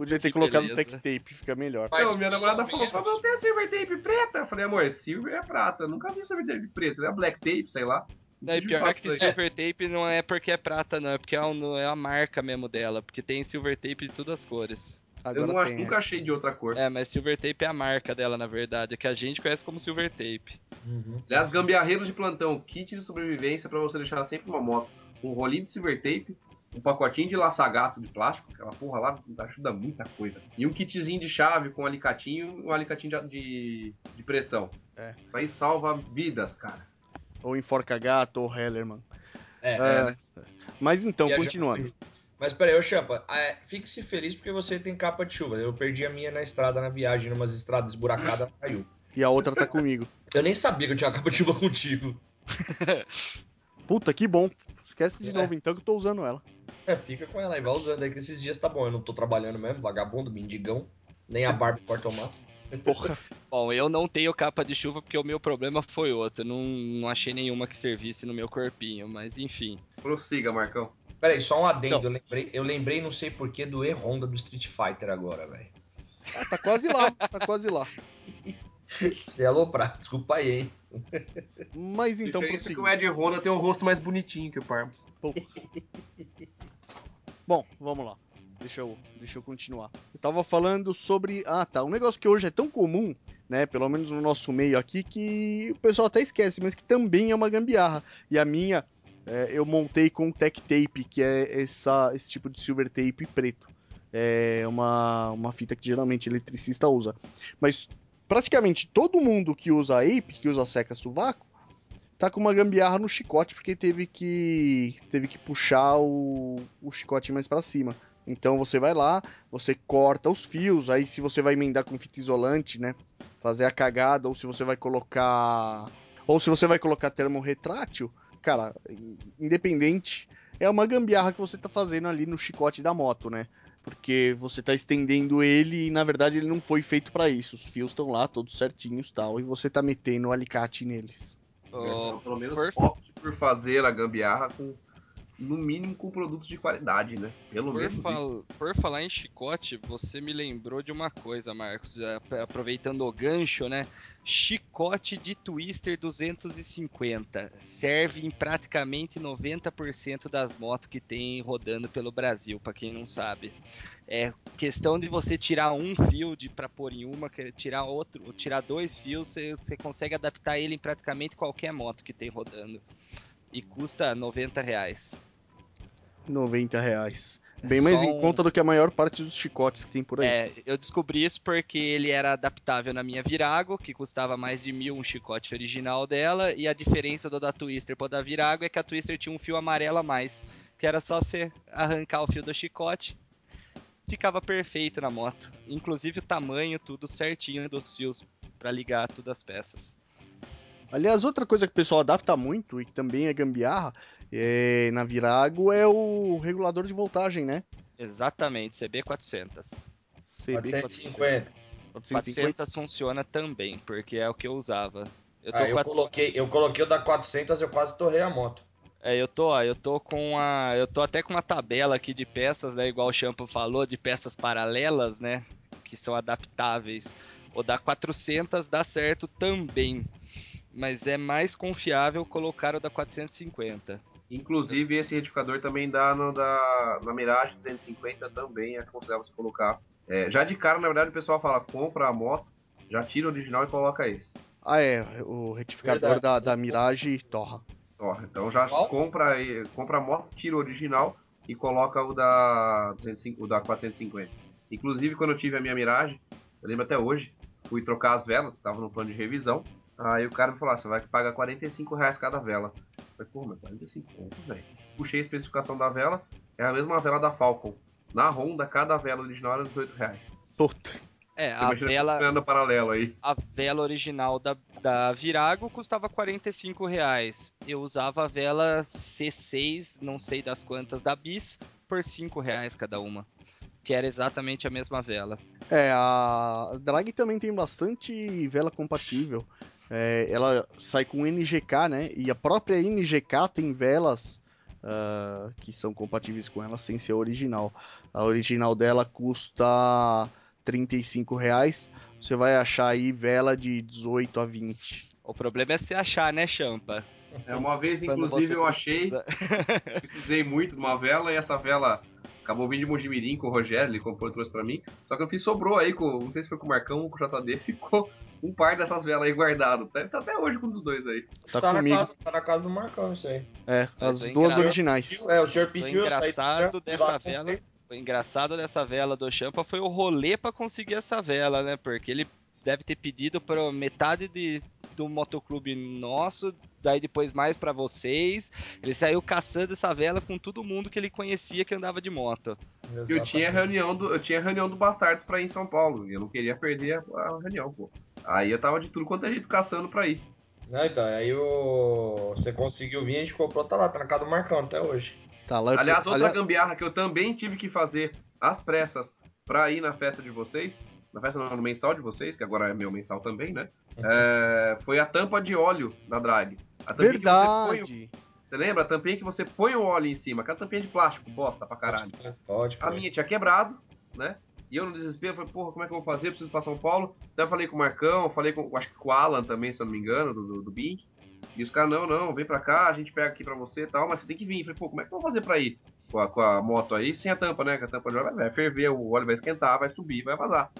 Podia ter Que colocado beleza. tech tape, fica melhor. Mas Então, minha namorada falou, mas não tem silver tape preta? Eu falei, amor, silver é prata. Eu nunca vi silver tape preta, é black tape, sei lá. Não, e pior fato, que aí. silver tape não é porque é prata, não. É porque é, um- é a marca mesmo dela. Porque tem silver tape de todas as cores. Eu Agora não acho, tem. é. nunca achei de outra cor. É, mas silver tape é a marca dela, na verdade. É que a gente conhece como silver tape. Uhum. Aliás, gambiarreiros de plantão, kit de sobrevivência pra você deixar sempre uma moto. Um rolinho de silver tape, um pacotinho de laçagato de plástico, aquela porra lá ajuda muita coisa. E um kitzinho de chave com um alicatinho um alicatinho de, de, de pressão. É. Isso aí salva vidas, cara. Ou enforca gato, ou Hellerman. É, É, Mas então, Viajar continuando. Mas peraí, ô Champa, é, fique-se feliz porque você tem capa de chuva. Eu perdi a minha na estrada, na viagem, numas estradas esburacadas, caiu. E a outra tá comigo. Eu nem sabia que eu tinha capa de chuva contigo. Puta, que bom. Esquece de É. novo então que eu tô usando ela. É, fica com ela aí, vai usando aí que esses dias tá bom. Eu não tô trabalhando mesmo, vagabundo, mendigão. Nem a Barbie corta o massa. Porra. (laughs) Bom, eu não tenho capa de chuva porque o meu problema foi outro. Não, não achei nenhuma que servisse no meu corpinho, mas enfim. Prossiga, Marcão. Peraí, só um adendo. Então. Eu, lembrei, eu lembrei, não sei porquê, do E-Honda do Street Fighter agora, velho. Ah, tá quase lá, tá quase lá. (laughs) Você é aloprar, desculpa aí, hein? Mas então, Diferença que prosseguindo. o Ed Honda tem um rosto mais bonitinho que o Parma. (laughs) Bom, vamos lá. Deixa eu, deixa eu continuar. Eu tava falando sobre. Ah, tá. Um negócio que hoje é tão comum, né? Pelo menos no nosso meio aqui, que o pessoal até esquece, mas que também é uma gambiarra. E a minha, é, eu montei com tech tape, que é essa, esse tipo de silver tape preto. É uma, uma fita que geralmente eletricista usa. Mas praticamente todo mundo que usa ape, que usa seca sovaco, tá com uma gambiarra no chicote porque teve que teve que puxar o, o chicote mais para cima. Então você vai lá, você corta os fios, aí se você vai emendar com fita isolante, né, fazer a cagada ou se você vai colocar ou se você vai colocar termo retrátil, cara, independente, é uma gambiarra que você tá fazendo ali no chicote da moto, né? Porque você tá estendendo ele e na verdade ele não foi feito para isso. Os fios estão lá todos certinhos, tal, e você tá metendo o alicate neles. Ô, Pelo menos por- opte por fazer a gambiarra com, no mínimo, com produtos de qualidade, né? Pelo Por, menos fal- por falar em chicote, você me lembrou de uma coisa, Marcos. É, Aproveitando o gancho, né? Chicote de Twister 250. Serve em praticamente 90% das motos que tem rodando pelo Brasil, para quem não sabe. É questão de você tirar um fio de para pôr em uma, tirar outro, ou tirar dois fios, você, você consegue adaptar ele em praticamente qualquer moto que tem rodando. E custa 90 reais. 90 reais. Bem É mais só em um- conta do que a maior parte dos chicotes que tem por aí. É, eu descobri isso porque ele era adaptável na minha Virago, que custava mais de mil um chicote original dela, e a diferença do da Twister para da Virago é que a Twister tinha um fio amarelo a mais, que era só você arrancar o fio do chicote, ficava perfeito na moto. Inclusive o tamanho, tudo certinho dos fios para ligar todas as peças. Aliás, outra coisa que o pessoal adapta muito e que também é gambiarra é, na Virago é o regulador de voltagem, né? Exatamente, CB400. CB 450. 450. 400 funciona também, porque é o que eu usava. Eu tô Ah, eu, coloquei, eu coloquei o da 400, eu quase torrei a moto. É, eu tô, ó, eu tô com a, eu tô até com uma tabela aqui de peças, né, igual o Champo falou, de peças paralelas, né, que são adaptáveis. O da 400 dá certo também, mas é mais confiável colocar o da 450. Inclusive, esse retificador também dá no da, na Mirage 250 também, é aconselhável você colocar. É, já de cara, na verdade, o pessoal fala, compra a moto, já tira o original e coloca esse. Ah, é. O retificador Verdade. da, da Mirage torra. Ó, então já Qual? compra, compra a moto, tira o original e coloca o da, 205 o da 450. Inclusive, quando eu tive a minha Mirage, eu lembro até hoje, fui trocar as velas, tava no plano de revisão. Aí o cara me falou: ah, você vai pagar 45 reais cada vela. Eu falei, pô, mas 45 conto, velho. Puxei a especificação da vela, é a mesma vela da Falcon. Na Honda, cada vela original era 18 reais. Puta. É, Você a vela, paralelo aí. a vela original da, da Virago custava 45 reais. Eu usava a vela C6, não sei das quantas da Bis, por 5 reais cada uma. Que era exatamente a mesma vela. É, a Drag também tem bastante vela compatível. É, ela sai com NGK, né? E a própria NGK tem velas ah, que são compatíveis com ela sem ser a original. A original dela custa 35 reais. Você vai achar aí vela de 18 a 20. O problema é se achar, né, Champa? É, uma vez, inclusive, você eu achei, precisa. (laughs) precisei muito de uma vela e essa vela acabou vindo de Mojimirim com o Rogério, ele comprou e trouxe pra mim. Só que eu fiz sobrou aí, com, não sei se foi com o Marcão ou com o JD, (laughs) ficou um par dessas velas aí guardado. Deve estar até hoje com um dos dois aí. Tá, Tá, na comigo. casa, tá na casa do Marcão isso aí. É, as é duas engraçado. originais. É, o senhor pediu saí engraçado do- dessa vela, o engraçado dessa vela do Champa foi o rolê pra conseguir essa vela, né? Porque ele deve ter pedido para metade de, do motoclube nosso, daí depois mais pra vocês. Ele saiu caçando essa vela com todo mundo que ele conhecia que andava de moto. E eu tinha reunião do, eu tinha reunião do Bastardos pra ir em São Paulo. E eu não queria perder a, a reunião, pô. Aí eu tava de tudo quanto é jeito caçando pra ir. Não, então, aí o... você conseguiu vir, a gente comprou, tá lá, tá na casa do Marcão até hoje. Tá lá. Aliás, outra aliás- gambiarra que eu também tive que fazer às pressas pra ir na festa de vocês, na festa não, no mensal de vocês, que agora é meu mensal também, né? É, foi a tampa de óleo na drag. A tampinha que você, põe, Verdade. você lembra? A tampinha que você põe o óleo em cima, aquela tampinha de plástico, bosta pra caralho. Pode, A pode. minha tinha quebrado, né? E eu no desespero falei, porra, como é que eu vou fazer? Eu preciso ir pra São Paulo. Até falei com o Marcão, falei com, acho que com o Alan também, se eu não me engano, do, do, do Bink. E os caras, não, não, vem pra cá, a gente pega aqui pra você e tal, mas você tem que vir. Eu falei, pô, como é que eu vou fazer pra ir com a, com a moto aí, sem a tampa, né? Com a tampa de óleo vai, vai ferver, o óleo vai esquentar, vai subir, vai vazar.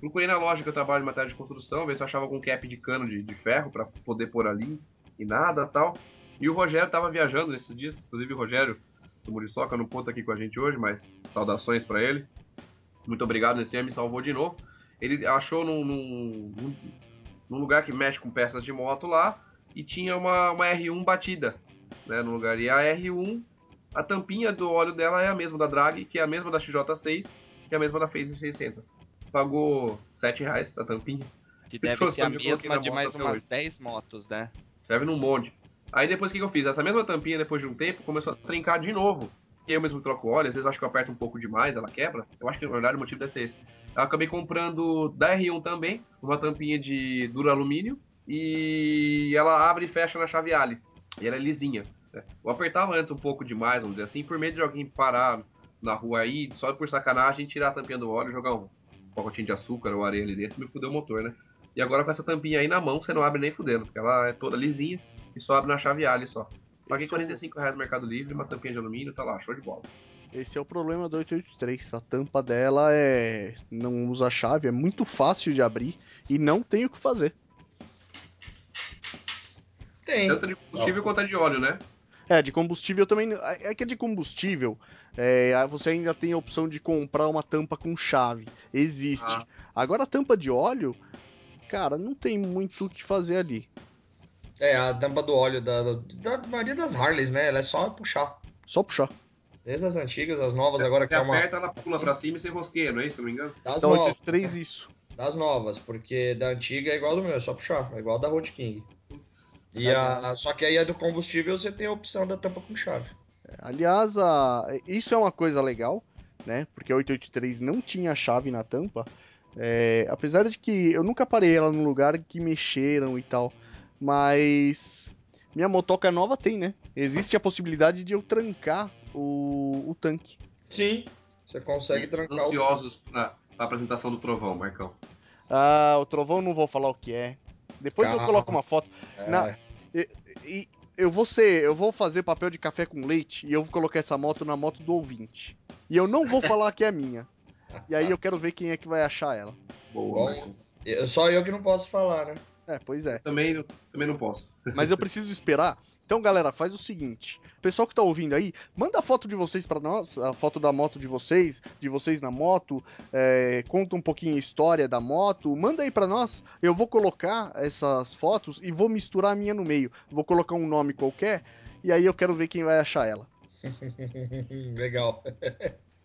Procurei na loja que eu trabalho em matéria de construção, ver se eu achava algum cap de cano de, de ferro pra poder pôr ali. E nada tal. E o Rogério tava viajando nesses dias, inclusive o Rogério do Muriçoca não conta aqui com a gente hoje, mas saudações pra ele. Muito obrigado, esse dia me salvou de novo. Ele achou num, num, num- lugar que mexe com peças de moto lá e tinha uma, uma R1 batida né, no lugar. E a R1, a tampinha do óleo dela é a mesma da Drag, que é a mesma da XJ6, que é a mesma da Phase 600. Pagou 7 reais a tampinha. Que deve ser a mesma de mais umas hoje. 10 motos, né? Serve num monte. Aí depois o que, que eu fiz? Essa mesma tampinha, depois de um tempo, começou a trincar de novo. Eu mesmo troco óleo, às vezes acho que eu aperto um pouco demais, ela quebra. Eu acho que na verdade o motivo deve ser esse. Eu acabei comprando da R1 também, uma tampinha de duro alumínio. E ela abre e fecha na chave Ali. E ela é lisinha. né? Eu apertava antes um pouco demais, vamos dizer assim, por medo de alguém parar na rua aí, só por sacanagem, tirar a tampinha do óleo e jogar um pacotinho de açúcar ou areia ali dentro me fudeu o motor, né? E agora com essa tampinha aí na mão, você não abre nem fudendo, porque ela é toda lisinha e só abre na chave Ali só. Paguei Esse é o- 45 reais no Mercado Livre, uma tampinha de alumínio, tá lá, show de bola. Esse é o problema do 883. A tampa dela é. não usa chave, é muito fácil de abrir e não tem o que fazer. Tem. Tanto de combustível quanto a de óleo, né? É, de combustível também. É que de combustível, é, você ainda tem a opção de comprar uma tampa com chave. Existe. Ah. Agora a tampa de óleo, cara, não tem muito o que fazer ali. É, a tampa do óleo da, da, da maioria das Harleys, né? Ela é só puxar. Só puxar. Desde as antigas, as novas, agora que é uma. aperta, ela pula pra cima e você rosqueia, não é isso? Se eu não me engano. Das Da novas. 883 isso. Das novas, porque da antiga é igual do meu, é só puxar, é igual da Road King. E a, só que aí a do combustível você tem a opção da tampa com chave. Aliás, a- isso é uma coisa legal, né? Porque a 883 não tinha chave na tampa. É, apesar de que eu nunca parei ela num lugar que mexeram e tal. Mas minha motoca nova tem, né? Existe a possibilidade de eu trancar o, o tanque. Sim. Você consegue trancar o. Ansiosos na, na apresentação do Trovão, Marcão. Ah, o trovão não vou falar o que é. Depois eu coloco uma foto. É, Na- E eu vou ser, eu vou fazer papel de café com leite e eu vou colocar essa moto na moto do ouvinte. E eu não vou (laughs) falar que é minha. E aí eu quero ver quem é que vai achar ela. Boa, Bom. Só eu que não posso falar, né? É, pois é. Também, não- também não posso. Mas eu (laughs) preciso esperar. Então, galera, faz o seguinte: pessoal que tá ouvindo aí, manda a foto de vocês pra nós, a foto da moto de vocês, de vocês na moto, é, conta um pouquinho a história da moto, manda aí pra nós. Eu vou colocar essas fotos e vou misturar a minha no meio. Vou colocar um nome qualquer e aí eu quero ver quem vai achar ela. (laughs) Legal.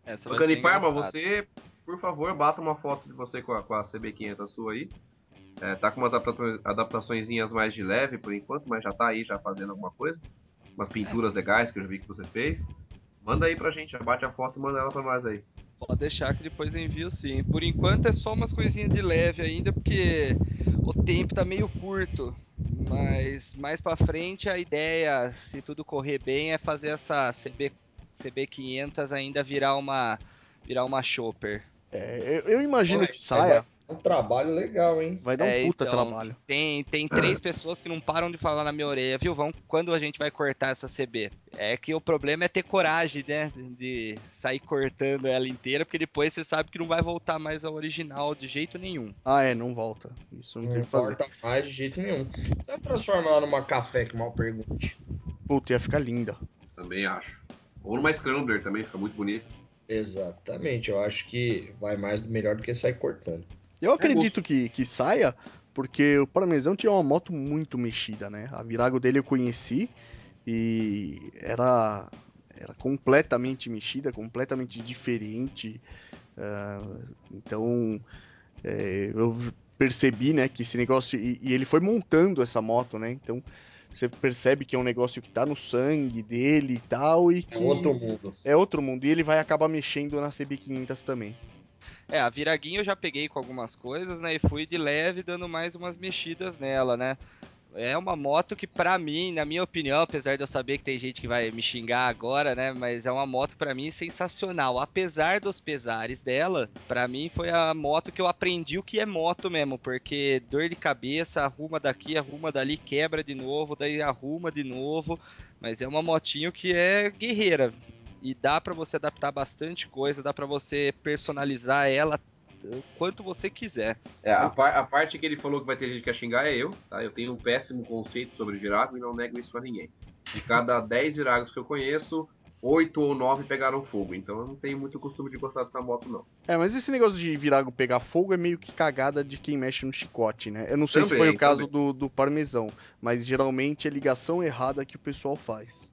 Essa Bacana e Parma, você, por favor, bata uma foto de você com a, com a CB500 sua aí. É, tá com umas adaptações, adaptaçõezinhas mais de leve por enquanto, mas já tá aí já fazendo alguma coisa. Umas pinturas legais que eu já vi que você fez. Manda aí pra gente, bate a foto e manda ela pra nós aí. Pode deixar que depois envio sim. Por enquanto é só umas coisinhas de leve ainda, porque o tempo tá meio curto. Mas mais pra frente a ideia, se tudo correr bem, é fazer essa CB, CB500 ainda virar uma virar uma chopper. É, eu, eu imagino Vai, que saia. Um trabalho legal, hein? Vai dar um É, puta então, trabalho. Tem, tem três pessoas que não param de falar na minha orelha, viu? Vão, quando a gente vai cortar essa CB? É que o problema é ter coragem, né? De sair cortando ela inteira, porque depois você sabe que não vai voltar mais ao original de jeito nenhum. Ah, é, não volta. Isso não, Não tem o que fazer. importa mais de jeito nenhum. Vai transformar ela numa café, que mal pergunte. Puta, ia ficar linda. Também acho. Ou numa Scrambler também, fica muito bonito. Exatamente, eu acho que vai mais melhor do que sair cortando. Eu acredito que, que saia, porque o Parmesão tinha uma moto muito mexida, né? A Virago dele eu conheci e era, era completamente mexida, completamente diferente. ah, então é, eu percebi, né, que esse negócio. E, e ele foi montando essa moto, né? Então você percebe que é um negócio que tá no sangue dele e tal. E que É outro mundo. é outro mundo. E ele vai acabar mexendo na CB500 também. É, a viraguinha eu já peguei com algumas coisas, né? E fui de leve dando mais umas mexidas nela, né? É uma moto que, pra mim, na minha opinião, apesar de eu saber que tem gente que vai me xingar agora, né? Mas é uma moto, pra mim, sensacional. Apesar dos pesares dela, pra mim foi a moto que eu aprendi o que é moto mesmo. Porque dor de cabeça, arruma daqui, arruma dali, quebra de novo, daí arruma de novo. Mas é uma motinho que é guerreira. E dá pra você adaptar bastante coisa, dá pra você personalizar ela o quanto você quiser. É, a, par- a parte que ele falou que vai ter gente que quer xingar é eu, tá? Eu tenho um péssimo conceito sobre virago e não nego isso pra ninguém. De cada (laughs) 10 viragos que eu conheço, 8 ou 9 pegaram fogo. Então eu não tenho muito costume de gostar dessa moto, não. É, mas esse negócio de Virago pegar fogo é meio que cagada de quem mexe no chicote, né? Eu não sei se Também, foi o caso também. do, do parmesão, mas geralmente é ligação errada que o pessoal faz.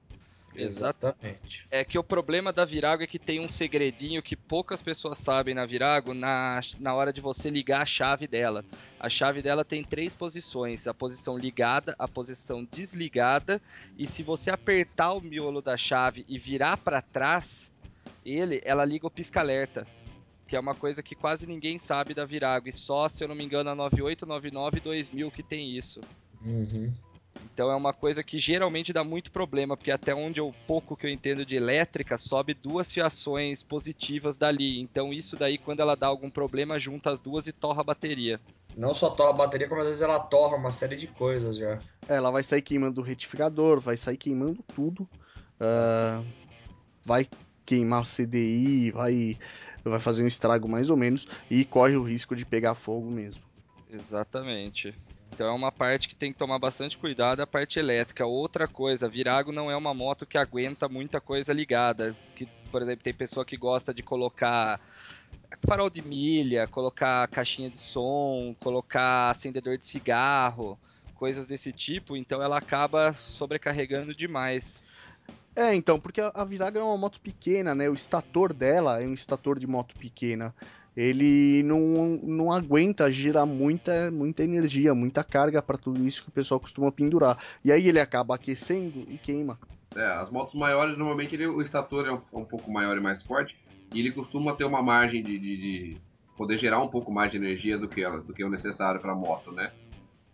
Exatamente. É que o problema da Virago é que tem um segredinho que poucas pessoas sabem na Virago na, na hora de você ligar a chave dela. A chave dela tem três posições: a posição ligada, a posição desligada, e se você apertar o miolo da chave e virar para trás, ele, ela liga o pisca-alerta. Que é uma coisa que quase ninguém sabe da Virago, e só, se eu não me engano, a 9899 2000 que tem isso. Uhum. Então é uma coisa que geralmente dá muito problema, porque até onde eu pouco que eu entendo de elétrica, sobe duas fiações positivas dali. Então isso daí quando ela dá algum problema, junta as duas e torra a bateria. Não só torra a bateria, como às vezes ela torra uma série de coisas já. É, ela vai sair queimando o retificador, vai sair queimando tudo. ah, vai queimar o CDI, vai, vai fazer um estrago mais ou menos e corre o risco de pegar fogo mesmo. Exatamente. Então é uma parte que tem que tomar bastante cuidado, a parte elétrica. Outra coisa, Virago não é uma moto que aguenta muita coisa ligada. Que, por exemplo, tem pessoa que gosta de colocar farol de milha, colocar caixinha de som, colocar acendedor de cigarro, coisas desse tipo, então ela acaba sobrecarregando demais. É, então, porque a Virago é uma moto pequena, né? O estator dela é um estator de moto pequena. Ele não, não aguenta girar muita, muita energia, muita carga para tudo isso que o pessoal costuma pendurar. E aí ele acaba aquecendo e queima. É, as motos maiores, normalmente ele- o estator é um, é um pouco maior e mais forte, e ele costuma ter uma margem de, de- de poder gerar um pouco mais de energia do que, do que o necessário para a moto, né?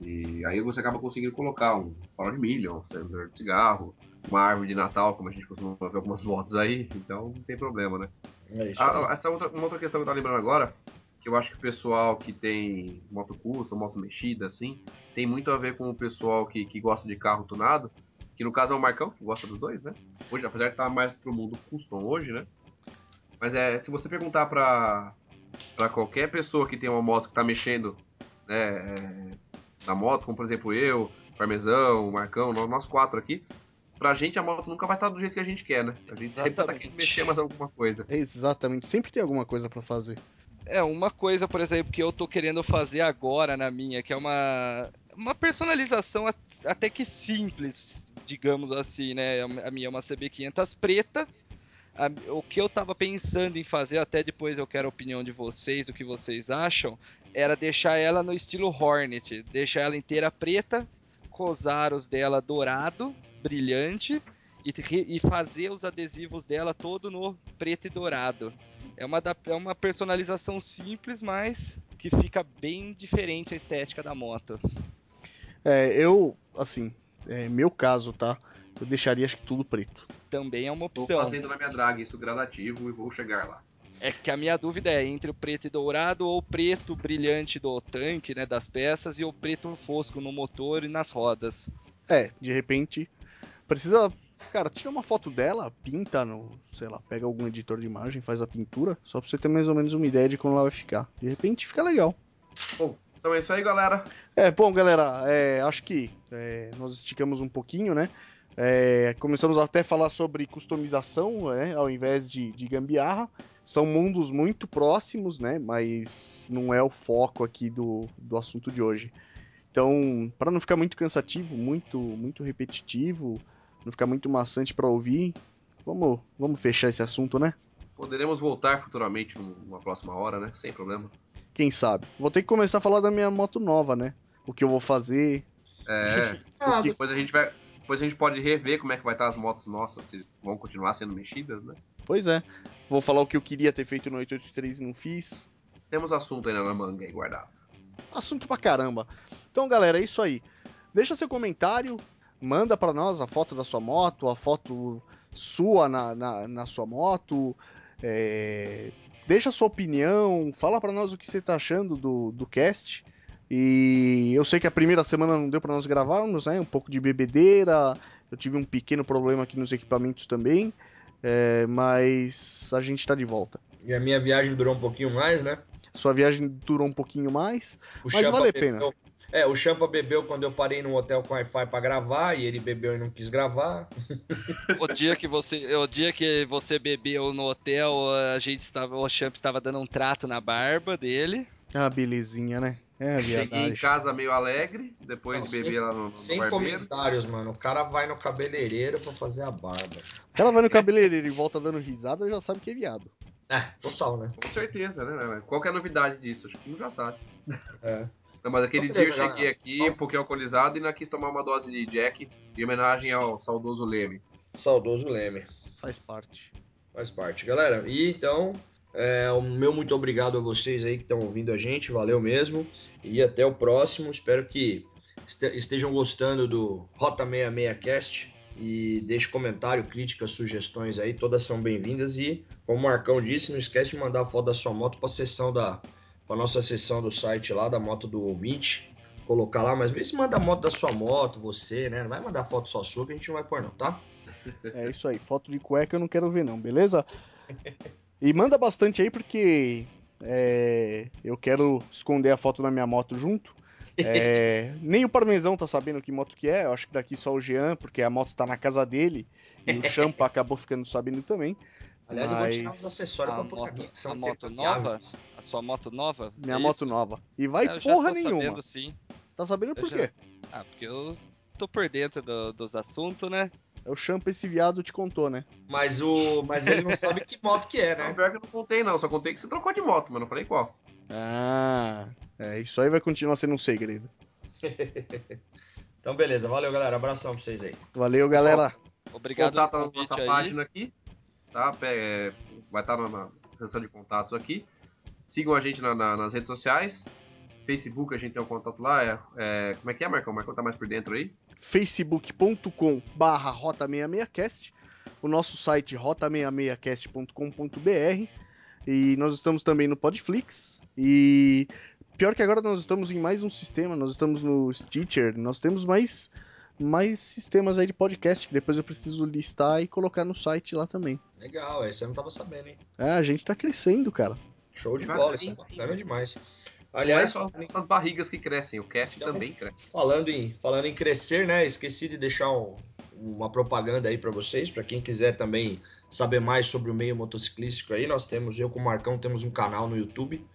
E aí você acaba conseguindo colocar um farol de milha, um acendedor de cigarro, uma árvore de Natal, como a gente costuma ver algumas (laughs) motos aí, então não tem problema, né? É isso Ah, aí. essa outra, uma outra questão que eu tava lembrando agora, que eu acho que o pessoal que tem moto custom, moto mexida, assim, tem muito a ver com o pessoal que, que gosta de carro tunado, que no caso é o Marcão, que gosta dos dois, né? Hoje, apesar de estar mais pro mundo custom hoje, né? Mas é, se você perguntar pra, pra qualquer pessoa que tem uma moto que tá mexendo, né, é, na moto, como por exemplo eu, Parmesão, o Marcão, nós, nós quatro aqui, pra gente a moto nunca vai estar do jeito que a gente quer, né? A gente sempre tá Exatamente. querendo mexer mais alguma coisa. Exatamente, sempre tem alguma coisa para fazer. É, uma coisa, por exemplo, que eu tô querendo fazer agora na minha, que é uma, uma personalização at- até que simples, digamos assim, né? A minha é uma CB500 preta. A- o que eu tava pensando em fazer, até depois eu quero a opinião de vocês, o que vocês acham, era deixar ela no estilo Hornet, deixar ela inteira preta, com os dela dourado, brilhante, e, fazer os adesivos dela todo no preto e dourado. É uma, é uma personalização simples, mas que fica bem diferente a estética da moto. É, eu, assim, é, meu caso, tá? Eu deixaria acho que tudo preto. Também é uma Estou opção. fazendo na minha drag isso gradativo e vou chegar lá. É que a minha dúvida é entre o preto e dourado ou o preto brilhante do tanque, né, das peças, e o preto fosco no motor e nas rodas. É, de repente precisa, cara, tira uma foto dela, pinta no, sei lá, pega algum editor de imagem, faz a pintura, só pra você ter mais ou menos uma ideia de como ela vai ficar. De repente fica legal. Bom, então é isso aí, galera. É, bom, galera, é, acho que é, nós esticamos um pouquinho, né? É, começamos até a falar sobre customização, né, ao invés de, de gambiarra. São mundos muito próximos, né? Mas não é o foco aqui do, do assunto de hoje. Então, para não ficar muito cansativo, muito, muito repetitivo, não ficar muito maçante para ouvir, vamos, vamos fechar esse assunto, né? Poderemos voltar futuramente numa próxima hora, né? Sem problema. Quem sabe? Vou ter que começar a falar da minha moto nova, né? O que eu vou fazer. É. (laughs) Ah, depois a gente vai. Depois a gente pode rever como é que vai estar as motos nossas, que vão continuar sendo mexidas, né? Pois é. Vou falar o que eu queria ter feito no 883 e não fiz. Temos assunto ainda na manga aí guardado. Assunto pra caramba. Então, galera, é isso aí. Deixa seu comentário, manda para nós a foto da sua moto, a foto sua na, na, na sua moto. É... Deixa sua opinião, fala para nós o que você tá achando do, do cast. E eu sei que a primeira semana não deu para nós gravarmos, né? Um pouco de bebedeira, eu tive um pequeno problema aqui nos equipamentos também, é, mas a gente tá de volta. E a minha viagem durou um pouquinho mais, né? Sua viagem durou um pouquinho mais, O mas Champa vale a bebeu- pena. É, o Champa bebeu quando eu parei no hotel com Wi-Fi pra gravar e ele bebeu e não quis gravar. O dia que você, o dia que você bebeu no hotel, a gente estava, o Champ estava dando um trato na barba dele. Ah, belezinha, né? É Cheguei em casa meio alegre, depois Não, de beber lá no, no Sem barbeiro. comentários, mano. O cara vai no cabeleireiro pra fazer a barba. O cara vai no cabeleireiro e volta dando risada, já sabe que é viado. É, total, né? Com certeza, né? Qual que é a novidade disso? Acho que não já sabe. É. Não, mas aquele dia eu cheguei aqui um pouquinho alcoolizado e não quis tomar uma dose de Jack em homenagem ao saudoso Leme. Saudoso Leme. Faz parte. Faz parte, galera. E então, é, o meu muito obrigado a vocês aí que estão ouvindo a gente. Valeu mesmo. E até o próximo. Espero que este- estejam gostando do Rota 66 Cast. E deixe comentário, críticas, sugestões aí. Todas são bem-vindas. E, como o Marcão disse, não esquece de mandar a foto da sua moto para sessão da. Pra nossa sessão do site lá, da moto do ouvinte. Colocar lá, mas vê se manda a moto da sua moto, você, né? Não vai mandar foto só sua que a gente não vai pôr, não, tá? É isso aí. Foto de cueca eu não quero ver, não, beleza? (laughs) E manda bastante aí, porque é, eu quero esconder a foto da minha moto junto. É, (laughs) nem o Parmesão tá sabendo que moto que é. Eu acho que daqui só o Jean, porque a moto tá na casa dele. E o (laughs) Champa acabou ficando sabendo também. Aliás, eu vou tirar os Mas acessórios A pra moto, minha, que são a moto nova, a sua moto nova. minha é moto nova. E vai Eu já porra tô nenhuma. Sabendo, sim. Tá sabendo Eu por já- quê? Ah, porque eu tô por dentro do- dos assuntos, né? É o Champa esse viado te contou, né? Mas, o, mas ele não sabe que moto que é, (laughs) Não, né? pior que eu não contei não, só contei que você trocou de moto, mas não falei qual. Ah, é, isso aí vai continuar sendo um segredo. (laughs) Então, beleza. Valeu, galera. Abração pra vocês aí. Valeu, galera. Obrigado Contato pelo na convite nossa aí. página aqui, tá? É, vai estar na, na seção de contatos aqui. Sigam a gente na- na- nas redes sociais. Facebook a gente tem um contato lá. É, é- como é que é, Marcão? Marcão tá mais por dentro aí. facebook.com barra rota66cast, o nosso site rota66cast.com.br e nós estamos também no Podflix e pior que agora nós estamos em mais um sistema, nós estamos no Stitcher, nós temos mais mais sistemas aí de podcast que depois eu preciso listar e colocar no site lá também. Legal, esse eu não tava sabendo, hein? É, a gente tá crescendo, cara. Show de bola, vai, isso é bacana demais. Não é Aliás, só essas barrigas que crescem, o cast Então, também cresce. falando em, falando em crescer, né? Esqueci de deixar um- uma propaganda aí pra vocês, pra quem quiser também saber mais sobre o meio motociclístico aí, nós temos, eu com o Marcão, temos um canal no YouTube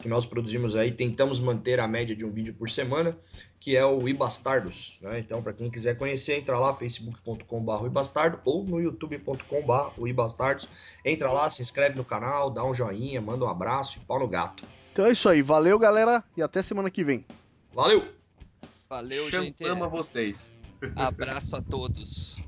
que nós produzimos aí, tentamos manter a média de um vídeo por semana, que é o Ibastardos, né? Então, pra quem quiser conhecer, entra lá, facebook.com.br ibastardo ou no youtube.com.br ibastardos. Entra lá, se inscreve no canal, dá um joinha, manda um abraço e pau no gato. Então é isso aí, valeu galera e até semana que vem. Valeu! Valeu, Cham- gente. Ama vocês. Abraço a todos.